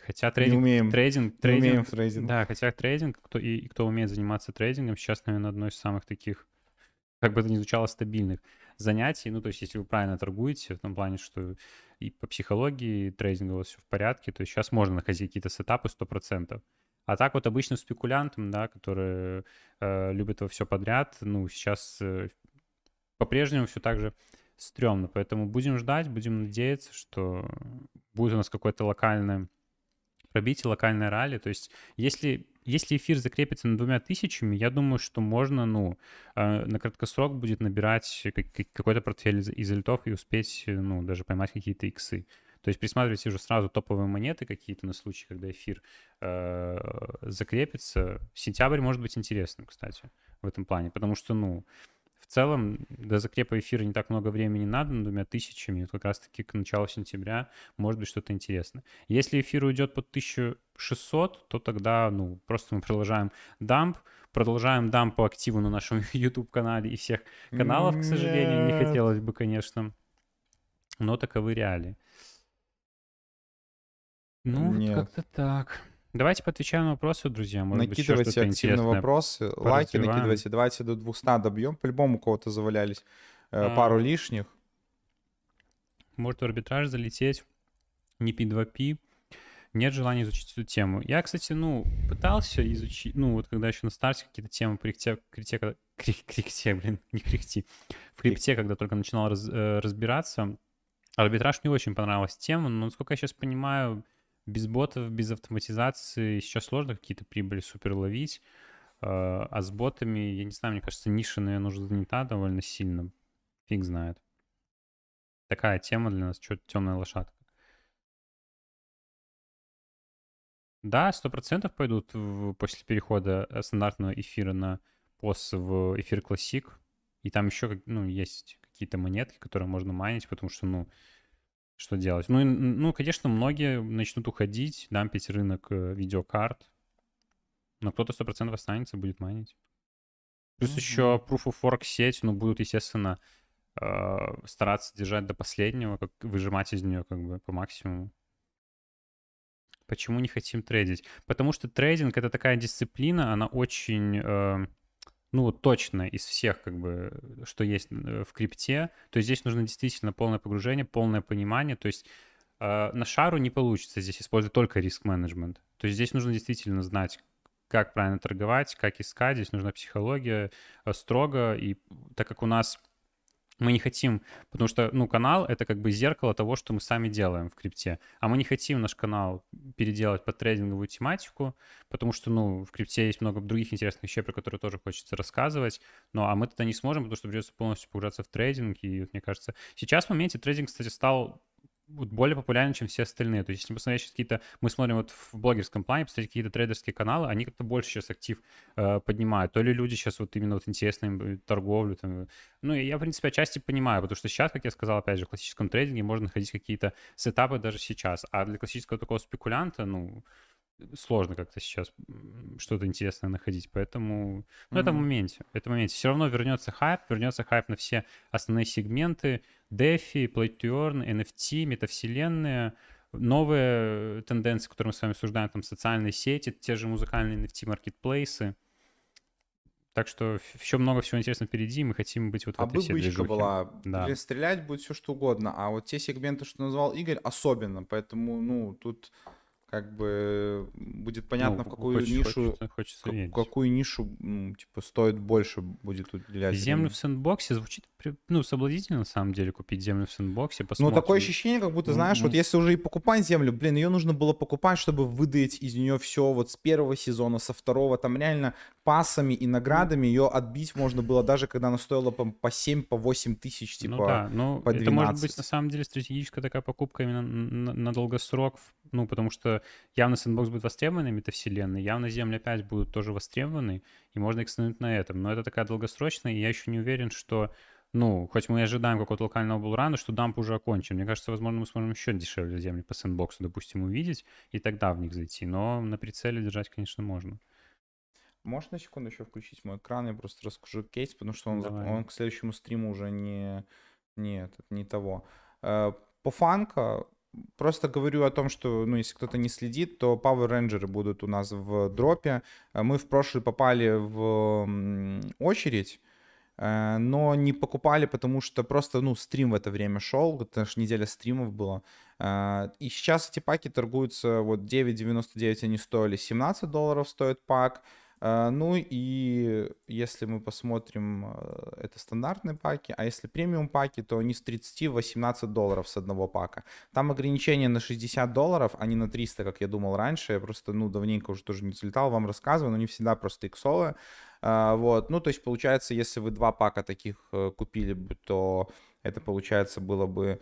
Хотя трейдинг... Не умеем. Трейдинг, Не трейдинг, умеем в трейдинг. Да, хотя трейдинг, кто, и, и кто умеет заниматься трейдингом, сейчас, наверное, одно из самых таких, как бы это ни звучало, стабильных занятий. Ну, то есть, если вы правильно торгуете, в том плане, что и по психологии трейдинга у вас все в порядке, то есть сейчас можно находить какие-то сетапы 100%. А так вот обычным спекулянтам, да, которые э, любят во все подряд, ну, сейчас э, по-прежнему все так же стрёмно. Поэтому будем ждать, будем надеяться, что будет у нас какое-то локальное пробитие, локальное ралли. То есть если, если эфир закрепится на двумя тысячами, я думаю, что можно, ну, э, на краткосрок будет набирать какой-то портфель из, из альтов и успеть, ну, даже поймать какие-то иксы. То есть присматривайте уже сразу топовые монеты какие-то на случай, когда эфир э, закрепится. Сентябрь может быть интересным, кстати, в этом плане, потому что, ну, в целом до закрепа эфира не так много времени надо, над двумя тысячами, вот как раз-таки к началу сентября может быть что-то интересное. Если эфир уйдет под 1600, то тогда, ну, просто мы продолжаем дамп, продолжаем дамп по активу на нашем YouTube-канале и всех каналов, к сожалению, не Нет. хотелось бы, конечно, но таковы реалии. Ну, вот Нет. как-то так. Давайте поотвечаем на вопросы, друзья. Может быть, Накидывайте что-то активно вопросы, лайки накидывайте. Давайте до 200 добьем. По-любому у кого-то завалялись э, А. пару лишних. Может в арбитраж залететь, не P2P. Нет желания изучить эту тему. Я, кстати, ну, пытался изучить, ну, вот когда еще на старте какие-то темы при крипте, крипте, когда- кри- крипте, блин, не крипти, в крипте, когда только начинал раз- э, разбираться, арбитраж не очень понравилась тема, но, насколько я сейчас понимаю, без ботов, без автоматизации сейчас сложно какие-то прибыли супер ловить, Э, а с ботами, я не знаю, мне кажется, ниша, наверное, уже занята довольно сильно. Фиг знает. Такая тема для нас, что-то темная лошадка. Да, сто процентов пойдут в- после перехода э, стандартного эфира на POS в эфир классик. И там еще, ну, есть какие-то монетки, которые можно майнить, потому что, ну, что делать? Ну, ну, конечно, многие начнут уходить, дампить рынок э, видеокарт, но кто-то сто процентов останется, будет майнить. Плюс Мгм. еще Proof of Work сеть, ну, будут, естественно, э, стараться держать до последнего, как выжимать из нее как бы по максимуму. Почему не хотим трейдить? Потому что трейдинг это такая дисциплина, она очень, э, ну, вот точно из всех, как бы, что есть э, в крипте. То здесь нужно действительно полное погружение, полное понимание. То есть э, на шару не получится здесь использовать только риск-менеджмент. То есть здесь нужно действительно знать, как правильно торговать, как искать. Здесь нужна психология э, строго. И так как у нас мы не хотим, потому что, ну, канал — это как бы зеркало того, что мы сами делаем в крипте. А мы не хотим наш канал переделать под трейдинговую тематику, потому что, ну, в крипте есть много других интересных вещей, про которые тоже хочется рассказывать. Ну, а мы тогда не сможем, потому что придется полностью погружаться в трейдинг. И мне кажется, сейчас в моменте трейдинг, кстати, стал вот более популярен, чем все остальные. То есть, если посмотреть сейчас какие-то... Мы смотрим вот в блогерском плане, посмотреть какие-то трейдерские каналы, они как-то больше сейчас актив э, поднимают. То ли люди сейчас вот именно вот интересно им э, торговлю. Там. Ну, и я, в принципе, отчасти понимаю, потому что сейчас, как я сказал, опять же, в классическом трейдинге можно находить какие-то сетапы даже сейчас. А для классического такого спекулянта, ну, сложно как-то сейчас что-то интересное находить. Поэтому, ну, это в моменте. Это в моменте. Все равно вернется хайп, вернется хайп на все основные сегменты. DeFi, Play to Earn, NFT, метавселенные, новые тенденции, которые мы с вами обсуждаем, там социальные сети, те же музыкальные NFT-маркетплейсы. Так что еще много всего интересного впереди, и мы хотим быть вот в А этой бы всей движухе. была. Да. Блин, стрелять будет все что угодно. А вот те сегменты, что назвал Игорь, особенно. Поэтому, ну, тут как бы будет понятно, Ну, в какую хочется- нишу, Хочется, хочется верить. какую нишу, ну, типа, стоит больше будет уделять. Землю в сэндбоксе звучит, ну, соблазнительно, на самом деле, купить землю в сэндбоксе, Ну, посмотрим. такое ощущение, как будто, знаешь, вот м. если уже и покупать землю, блин, ее нужно было покупать, чтобы выдать из нее все вот с первого сезона, со второго, там реально пасами и наградами ее отбить можно было даже когда она стоила по, по 7, по 8 тысяч, типа Ну да, ну по это может быть 12. на самом деле стратегическая такая покупка именно на, на долгосрок, ну потому что явно Sandbox будет востребованной метавселенной, явно Земли опять будут тоже востребованы, и можно экстендить на этом. Но это такая долгосрочная, и я еще не уверен, что, ну, хоть мы и ожидаем какого-то локального булрана, что дамп уже окончен. Мне кажется, возможно, мы сможем еще дешевле земли по сэндбоксу, допустим, увидеть, и тогда в них зайти. Но на прицеле держать, конечно, можно. Можешь на секунду еще включить мой экран? Я просто расскажу кейс, потому что он, Давай. он к следующему стриму уже не, не, этот, не того. Э, По фанка просто говорю о том, что, ну, если кто-то не следит, то Power Rangers будут у нас в дропе. Мы в прошлый попали в очередь, э, но не покупали, потому что просто, ну, стрим в это время шел, это же неделя стримов было. Э, И сейчас эти паки торгуются, вот 9.99 они стоили, 17 долларов стоит пак. Э, Ну и если мы посмотрим, э, это стандартные паки, а если премиум паки, то они с 30 в 18 долларов с одного пака. Там ограничение на 60 долларов, а не на 300, как я думал раньше. Я просто, ну, давненько уже тоже не залетал, вам рассказываю, но не всегда просто иксовые. А, Вот, ну, то есть, получается, если вы два пака таких э, купили бы, то это, получается, было бы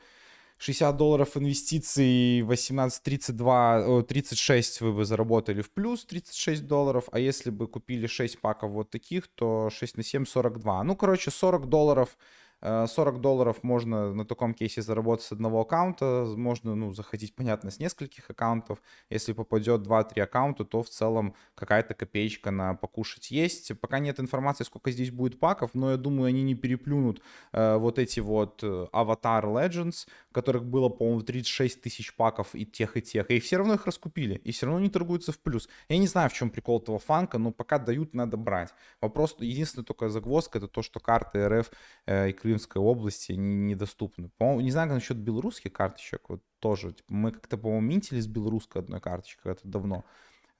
60 долларов инвестиций, 18, 32, о, 36 вы бы заработали в плюс 36 долларов, а если бы купили 6 паков вот таких, то 6 на 7 42. Ну, короче, 40 долларов э, 40 долларов можно на таком кейсе заработать с одного аккаунта, можно, ну, заходить, понятно, с нескольких аккаунтов. Если попадет 2-3 аккаунта, то в целом какая-то копеечка на покушать есть. Пока нет информации, сколько здесь будет паков, но я думаю, они не переплюнут э, вот эти вот э, Avatar Legends, которых было, по-моему, 36 тысяч паков и тех, и тех. И все равно их раскупили, и все равно они торгуются в плюс. Я не знаю, в чем прикол этого фанка, но пока дают, надо брать. Вопрос, единственная только загвоздка, это то, что карты РФ э, и Крымской области не- недоступны. По-моему, не знаю, насчет белорусских карточек, вот тоже. Типа, мы как-то, по-моему, минтили с белорусской одной карточкой, это давно.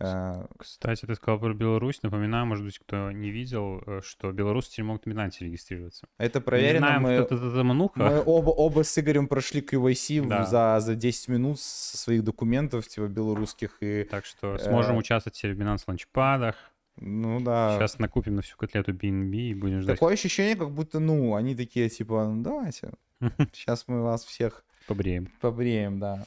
Э, Кстати, ты сказал про Беларусь. Напоминаю, может быть, кто не видел, э, что белорусы теперь могут в Binance регистрироваться. Это Не проверено, знаем, мы, кто это замануха. мы оба, оба с Игорем прошли KYC Да. за, за 10 минут со своих документов, типа, белорусских, и, Так что сможем Э, участвовать теперь в Binance ланчпадах. ну да. Сейчас накупим на всю котлету BNB и будем ждать Такое ощущение, как будто, ну, они такие, типа, ну, давайте, сейчас мы вас всех побреем. побреем, да.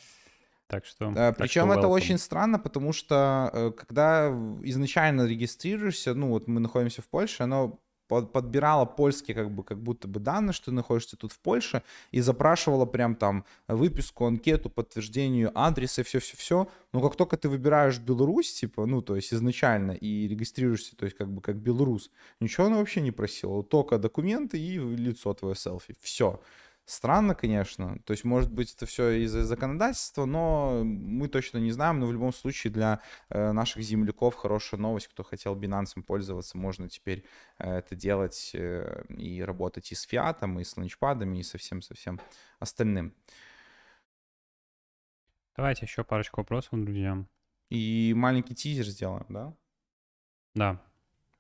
Так что... Э, так Причем что это очень странно, потому что э, когда изначально регистрируешься, ну вот мы находимся в Польше, оно под- подбирало польские как бы как будто бы данные, что ты находишься тут в Польше, и запрашивало прям там выписку, анкету, подтверждению адреса, все-все-все. Но как только ты выбираешь Беларусь, типа, ну то есть изначально, и регистрируешься, то есть как бы как белорус, ничего оно вообще не просило, только документы и лицо твое селфи, все. Странно, конечно. То есть, может быть, это все из-за законодательства, но мы точно не знаем. Но в любом случае для э, наших земляков хорошая новость. Кто хотел Binance пользоваться, можно теперь э, это делать э, и работать и с фиатом, и с ланчпадами, и со всем-совсем остальным. Давайте еще парочку вопросов, друзья. И маленький тизер сделаем, да? Да,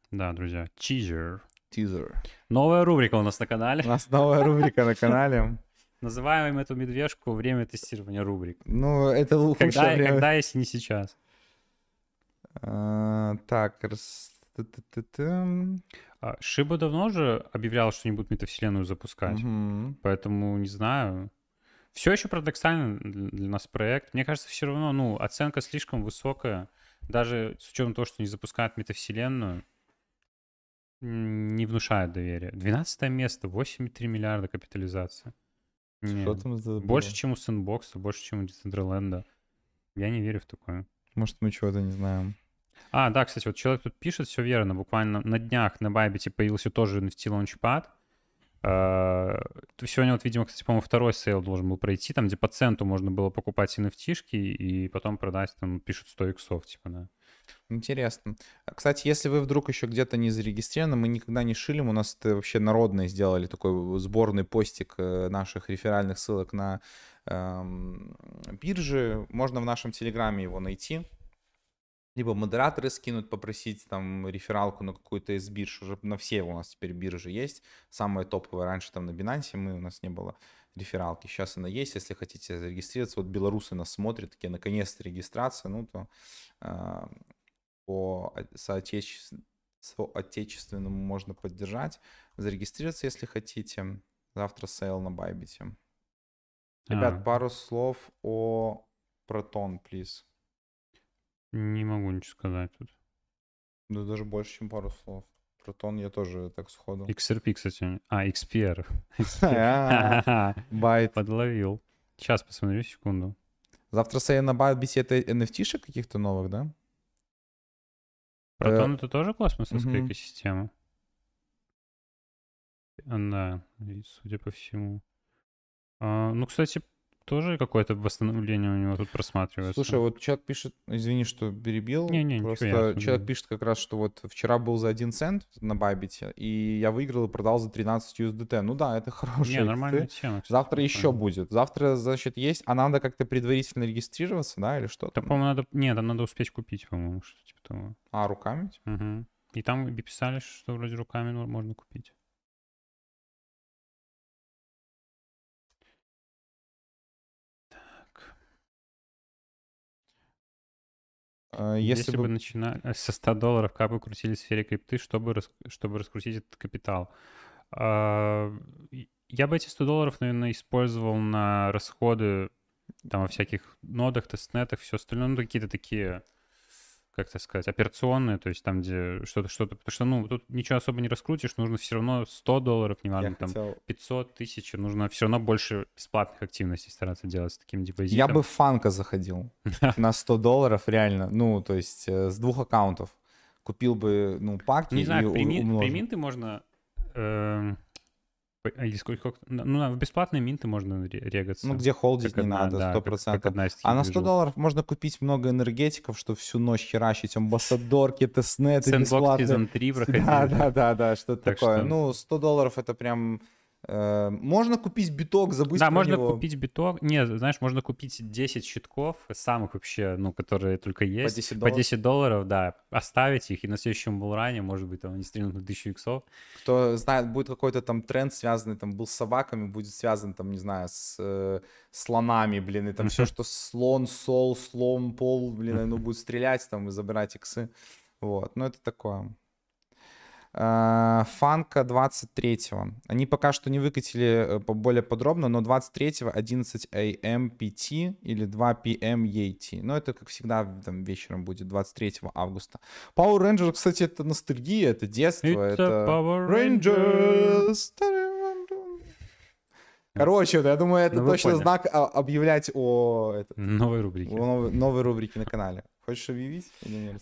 да, друзья. Чизер. Тизер. Новая рубрика у нас на канале. У нас новая рубрика на канале. Называем эту медвежку «Время тестирования рубрик». Ну, это лучшее Когда, время. когда если не сейчас? А, Так, раз... А, Шиба давно же объявлял, что не будут метавселенную запускать. Мгм. Поэтому не знаю. Все еще парадоксально для нас проект. Мне кажется, все равно, ну, оценка слишком высокая. Даже с учетом того, что не запускают метавселенную, не внушает доверия. 12 место, 8,3 миллиарда капитализация. Не, Что там за... Больше, чем у Sandbox, больше, чем у Decentraland. Я не верю в такое. Может, мы чего-то не знаем. А, да, кстати, вот человек тут пишет, все верно. Буквально на днях на Байбите появился тоже NFT Launchpad. То Сегодня вот, видимо, кстати, по-моему, второй sale должен был пройти, там, где по центу можно было покупать NFT -шки и потом продать, там, пишут 100 иксов, типа, да. Интересно. А, Кстати, если вы вдруг еще где-то не зарегистрированы, мы никогда не шилим. У нас это вообще народные сделали такой сборный постик э, наших реферальных ссылок на эм, биржи. Можно в нашем телеграме его найти. Либо модераторы скинут, попросить там рефералку на какую-то из бирж. Уже на все у нас теперь биржи есть. Самые топовые раньше там на Binance мы, у нас не было рефералки. Сейчас она есть, если хотите зарегистрироваться. Вот белорусы нас смотрят, такие, наконец-то регистрация. Ну, то э, по соотече- соотечественному можно поддержать. Зарегистрироваться, если хотите. Завтра sale на Bybit е. Ребят, А. пару слов о Протон, плиз. Не могу ничего сказать тут. Да даже больше, чем пару слов. Протон я тоже так сходу. XRP, кстати. А, XPR. А, Bait. Подловил. Сейчас посмотрю, секунду. Завтра sale на Bybit е это NFT -шек каких-то новых, да? Протон это тоже космосовская мгм. экосистема? А, и судя по всему. А, ну, кстати, тоже какое-то восстановление у него тут просматривается. Слушай, вот человек пишет, извини, что перебил. Не-не, ничего, Просто я особо человек не- пишет как раз, что вот вчера был за 1 цент на Байбите, и я выиграл и продал за 13 USDT. Ну да, это хорошая Не, нормальная тема. кстати, Завтра еще прикольно. будет. Завтра, значит, есть. А надо как-то предварительно регистрироваться, да, или что Да, там? по-моему, надо... Нет, там надо успеть купить, по-моему, что типа того. А, руками? Мгм. И там писали, что вроде руками можно купить. Если, Если бы бы... начинали э, со 100 долларов капы крутили в сфере крипты, чтобы, рас- чтобы раскрутить этот капитал. А, Я бы эти 100 долларов, наверное, использовал на расходы там во всяких нодах, тестнетах, все остальное, ну, какие-то такие, как это сказать, операционные, то есть там, где что-то, что-то, потому что, ну, тут ничего особо не раскрутишь, нужно все равно 100 долларов, Я неважно, там, хотел... 500 тысяч, нужно все равно больше бесплатных активностей стараться делать с таким депозитом. Я бы в Фанка заходил на 100 долларов, реально. Ну, то есть э, с двух аккаунтов. Купил бы, ну, паки Не знаю, приминты можно... а или сколько, Ну, на- в бесплатные минты можно ре- регаться. Ну, где холдить как не одна, надо, да, сто процентов. таких А на 100 движух. долларов можно купить много энергетиков, что всю ночь херачить, амбассадорки, тестнеты Сэндбокс бесплатные. Season 3 проходили. Да, да, да, да, что-то Так такое. что- Ну, 100 долларов это прям... э, можно купить биток, забыть Да, про можно него. купить биток. Не, знаешь, можно купить 10 щитков, самых вообще, ну, которые только есть. 10 По долларов? 10 долларов, да. Оставить их, и на следующем булране, может быть, там они стрельнут на 1000 иксов. Кто знает, будет какой-то там тренд связанный, там, был с собаками, будет связан, там, не знаю, с э, слонами, блин, и там все, что слон, сол, слон, пол, блин, ну, будет стрелять там и забирать иксы. Вот, ну, это такое. Э, Фанка 23-го. Они пока что не выкатили э, по- более подробно, но 23-го 11 AM PT или 2 PM ET. Но это, как всегда, там вечером будет 23 августа. Power Rangers, кстати, это ностальгия, это детство, It's это... Power Rangers. Короче, я думаю, это Ну, точно поняли. знак а, объявлять о, это, Новой о рубрике. новой, новой рубрике на канале. Хочешь объявить?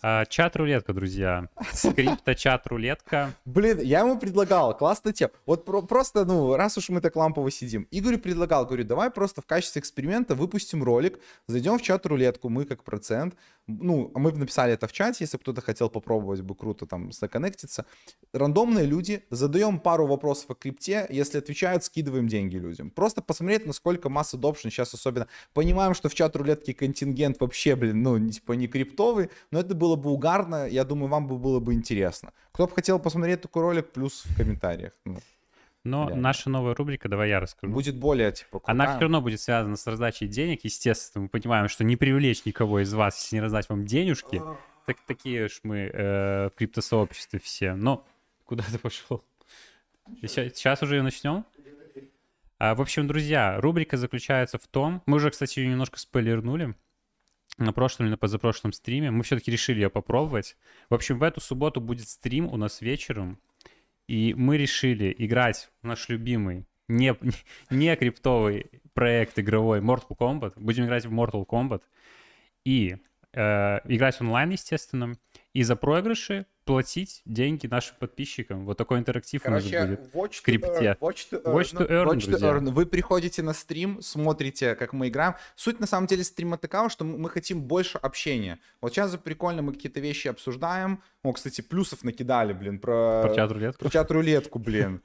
А, чат-рулетка, друзья. Скрипто-чат-рулетка. Блин, я ему предлагал, классная тема. Вот про- просто, ну, раз уж мы так лампово сидим. Игорю предлагал, говорю, давай просто в качестве эксперимента выпустим ролик, зайдем в чат-рулетку, мы как процент. Ну, а мы бы написали это в чате, если кто-то хотел попробовать бы круто там законнектиться. Рандомные люди, задаем пару вопросов о крипте, если отвечают, скидываем деньги людям. Просто посмотреть, насколько масс adoption сейчас особенно. Понимаем, что в чат-рулетке контингент вообще, блин, ну, типа не криптовый, но это было бы угарно, я думаю, вам бы было бы интересно. Кто бы хотел посмотреть такой ролик, плюс в комментариях. Ну, Но Реально. наша новая рубрика, давай я расскажу. будет более, типа, Она крутая. все равно будет связана с раздачей денег, естественно. Мы понимаем, что не привлечь никого из вас, если не раздать вам денежки. Так, такие уж мы э, в криптосообществе все. Но куда ты пошел? Сейчас уже ее начнем? А, в общем, друзья, рубрика заключается в том... Мы уже, кстати, ее немножко спойлернули на прошлом или на позапрошлом стриме. Мы все-таки решили ее попробовать. В общем, в эту субботу будет стрим у нас вечером. И мы решили играть в наш любимый, не, не криптовый проект игровой Mortal Kombat. Будем играть в Mortal Kombat. И э, играть онлайн, естественно. И за проигрыши платить деньги нашим подписчикам. Вот такой интерактив у нас Короче, будет. watch to крипте. earn, watch to earn, Watch to earn, watch to друзья. earn. Вы приходите на стрим, смотрите, как мы играем. Суть на самом деле стрима такова, что мы хотим больше общения. Вот сейчас же прикольно, мы какие-то вещи обсуждаем. О, кстати, плюсов накидали, блин, про, Про чат-рулетку. про чат-рулетку, блин.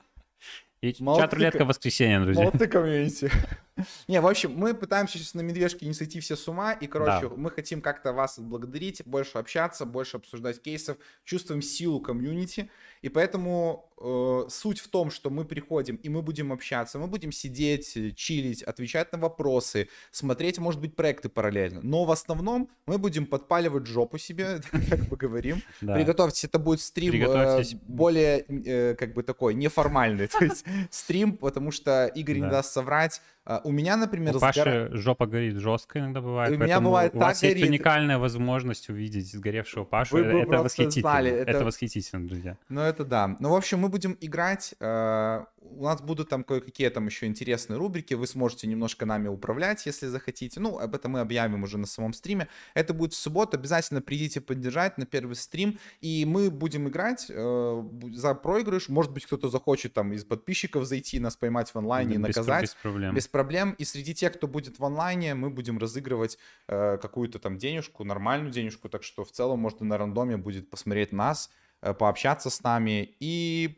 И Молодцы, чат-рулетка как- в воскресенье, друзья. Молодцы, комьюнити. Не, в общем, мы пытаемся сейчас на медвежке не сойти все с ума, и, короче, Да. мы хотим как-то вас отблагодарить, больше общаться, больше обсуждать кейсов, чувствуем силу комьюнити, и поэтому э, суть в том, что мы приходим, и мы будем общаться, мы будем сидеть, э, чилить, отвечать на вопросы, смотреть, может быть, проекты параллельно, но в основном мы будем подпаливать жопу себе, как бы говорим, Да. Приготовьтесь, это будет стрим э, более, э, как бы такой, неформальный. То есть стрим, потому что Игорь не Да. даст соврать. А, У меня, например, У сгора- Паши жопа горит жестко иногда бывает. У меня бывает у так вас есть горит. уникальная возможность увидеть сгоревшего Пашу. Вы бы это восхитительно. знали, это... это- восхитительно, друзья. Ну, это да. Ну, в общем, мы будем играть. э, У нас будут там кое-какие там еще интересные рубрики. Вы сможете немножко нами управлять, если захотите. Ну, об этом мы объявим уже на самом стриме. Это будет в субботу. Обязательно придите поддержать на первый стрим. И мы будем играть э, за проигрыш. Может быть, кто-то захочет там из подписчиков зайти, нас поймать в онлайне и Без- наказать. Без проблем. Без проблем. И среди тех, кто будет в онлайне, мы будем разыгрывать э, какую-то там денежку, нормальную денежку. Так что в целом можно на рандоме будет посмотреть нас, э, пообщаться с нами и,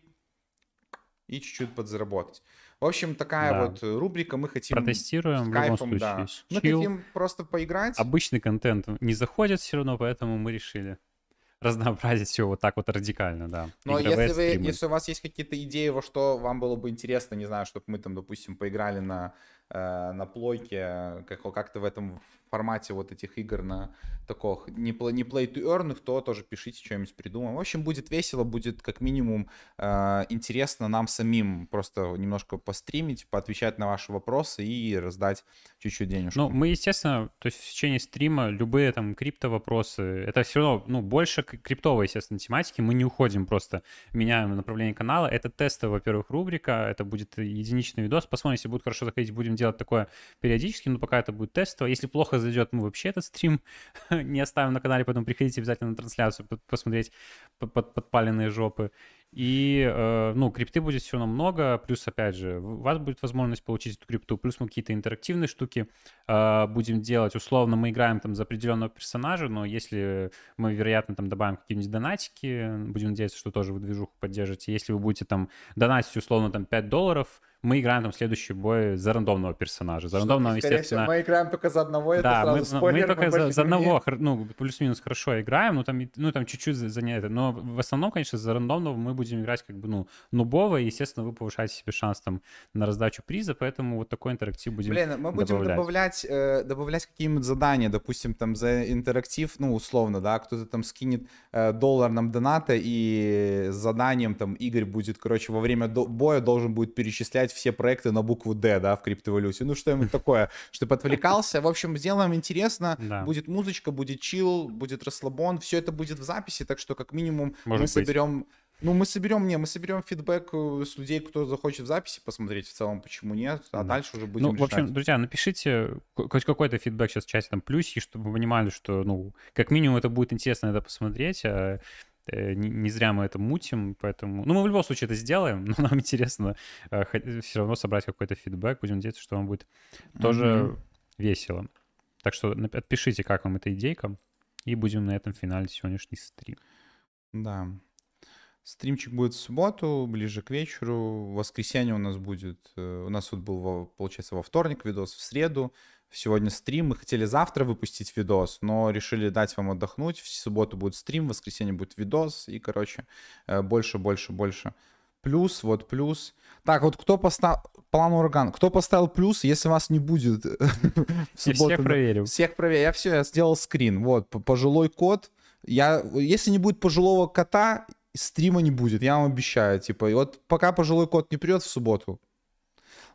и чуть-чуть подзаработать. В общем, такая Да. вот э, рубрика. Мы хотим Протестируем с в любом кайфом, случае. да. Мы Чил. хотим просто поиграть. Обычный контент не заходит все равно, поэтому мы решили разнообразить все вот так вот радикально, да. Но Игровые если, вы, стримы. если у вас есть какие-то идеи, во что вам было бы интересно, не знаю, чтобы мы там, допустим, поиграли на, э, на плойке, как, как-то в этом формате вот этих игр на таких не, пла- не play to earn, то тоже пишите, что-нибудь придумаем. В общем, будет весело, будет как минимум э, интересно нам самим просто немножко постримить, поотвечать на ваши вопросы и раздать чуть-чуть денежку. Ну, мы, естественно, то есть в течение стрима любые там крипто-вопросы, это все равно, ну, больше криптовой, естественно, тематики, мы не уходим просто, меняем направление канала. Это тестовая, во-первых, рубрика, это будет единичный видос. Посмотрим, если будет хорошо заходить, будем делать такое периодически, но пока это будет тестово. Если плохо зайдет, мы вообще этот стрим не оставим на канале, поэтому приходите обязательно на трансляцию по- посмотреть под- под- подпаленные жопы. И, э, ну, крипты будет все равно много, плюс, опять же, у вас будет возможность получить эту крипту, плюс мы какие-то интерактивные штуки э, будем делать. Условно, мы играем там за определенного персонажа, но если мы, вероятно, там добавим какие-нибудь донатики, будем надеяться, что тоже вы движуху поддержите. Если вы будете там донатить, условно, там 5 долларов, мы играем там следующий бой за рандомного персонажа. За рандомного, Скорее всего, естественно... мы играем только за одного, это Да, мы, сразу мы спойлер, только мы за, за умеем. одного, ну, плюс-минус хорошо играем, ну, там, ну, там чуть-чуть за, за не это, но в основном, конечно, за рандомного мы будем играть как бы, ну, нубово, и, естественно, вы повышаете себе шанс там на раздачу приза, поэтому вот такой интерактив будем Блин, мы будем добавлять. добавлять, э, добавлять какие-нибудь задания, допустим, там за интерактив, ну, условно, да, кто-то там скинет э, доллар нам доната, и заданием там Игорь будет, короче, во время до- боя должен будет перечислять все проекты на букву D, да, в криптовалюте. Ну, что-нибудь такое, чтобы отвлекался. В общем, сделаем интересно, Да. будет музычка, будет чил, будет расслабон, все это будет в записи, так что как минимум Может мы быть. соберем ну, мы соберем, не, мы соберем фидбэк э, с людей, кто захочет в записи посмотреть в целом, почему нет, а Да. дальше уже будем Ну, в общем, решать. друзья, напишите хоть какой-то фидбэк сейчас в чате, там, плюсики, чтобы вы понимали, что, ну, как минимум это будет интересно это посмотреть, а, не, не зря мы это мутим, поэтому... Ну, мы в любом случае это сделаем, но нам интересно все равно собрать какой-то фидбэк, будем надеяться, что вам будет тоже Мгм. весело. Так что отпишите, как вам эта идейка, и будем на этом финале сегодняшний стрим. Да. Стримчик будет в субботу, ближе к вечеру. В воскресенье у нас будет... э, У нас вот был, получается, во вторник видос, в среду. Сегодня стрим. Мы хотели завтра выпустить видос, но решили дать вам отдохнуть. В субботу будет стрим, в воскресенье будет видос. И, короче, э, больше, больше, больше. Плюс, вот плюс. Так, вот кто поставил... План ураган. Кто поставил плюс, если вас не будет в Я субботу? всех проверил. Всех проверил. Я все, я сделал скрин. Вот, пожилой кот. Я, если не будет пожилого кота, стрима не будет, я вам обещаю. Типа, и вот пока пожилой кот не придет в субботу.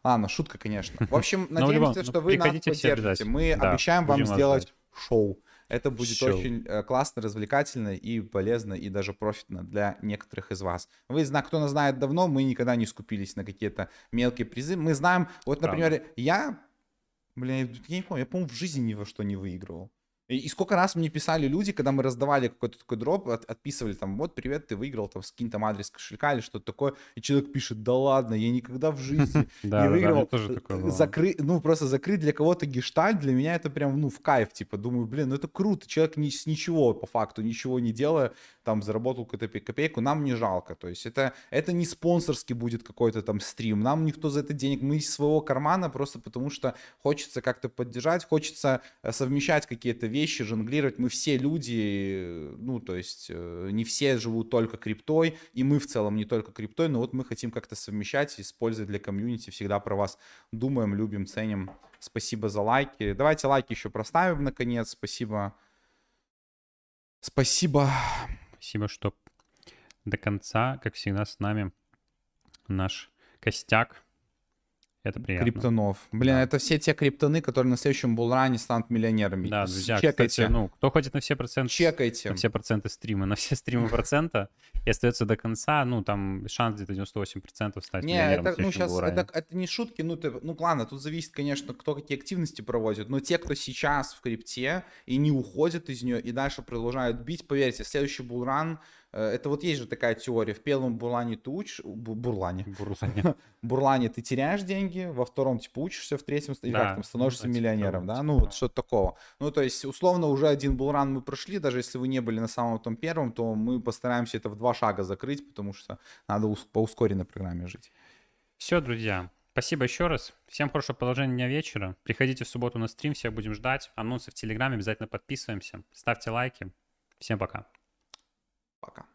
Ладно, шутка, конечно. В общем, надеемся, ну, что вы нас поддержите. Мы обещаем вам сделать шоу. Это будет Шоу. очень э, классно, развлекательно и полезно, и даже профитно для некоторых из вас. Вы, кто нас знает давно, мы никогда не скупились на какие-то мелкие призы. Мы знаем, вот, Правда. например, я, блин, я не помню, я, по-моему, в жизни ни во что не выигрывал. И, и сколько раз мне писали люди, когда мы раздавали какой-то такой дроп, от, отписывали там, вот, привет, ты выиграл, там, скинь там адрес кошелька или что-то такое, и человек пишет, да ладно, я никогда в жизни не выиграл. Закры... Ну, просто закрыть для кого-то гештальт, для меня это прям, ну, в кайф, типа, думаю, блин, ну это круто, человек с ничего, по факту, ничего не делая, там, заработал какую-то копейку, нам не жалко, то есть это, это не спонсорский будет какой-то там стрим, нам никто за это денег, мы из своего кармана, просто потому что хочется как-то поддержать, хочется э, совмещать какие-то вещи, жонглировать. Мы все люди, ну, то есть э, не все живут только криптой, и мы в целом не только криптой, но вот мы хотим как-то совмещать, использовать для комьюнити. Всегда про вас думаем, любим, ценим. Спасибо за лайки. Давайте лайки еще проставим, наконец. Спасибо. Спасибо. Спасибо, что до конца, как всегда, с нами наш костяк. Это приятно. Криптонов. Блин, да. это все те криптоны, которые на следующем булране станут миллионерами. Да, друзья, Чекайте. Кстати, ну, кто ходит на все проценты... Чекайте. На все проценты стрима, на все стримы процента и остается до конца, ну, там шанс где-то 98% стать не, миллионером это, ну, сейчас это, это не шутки, ну, ты, ну, ладно, тут зависит, конечно, кто какие активности проводит, но те, кто сейчас в крипте и не уходят из нее, и дальше продолжают бить, поверьте, следующий булран это вот есть же такая теория. В первом бурлане ты учишь... Бурлане. Бурлане. бурлане ты теряешь деньги, во втором типа учишься, в третьем да. как там, становишься ну, миллионером, да? Ну, вот что-то такого. Ну, то есть, условно, уже один булран мы прошли, даже если вы не были на самом том первом, то мы постараемся это в два шага закрыть, потому что надо по ускоренной программе жить. Все, друзья. Спасибо еще раз. Всем хорошего положения дня вечера. Приходите в субботу на стрим, всех будем ждать. Анонсы в Телеграме, обязательно подписываемся. Ставьте лайки. Всем пока. Пока.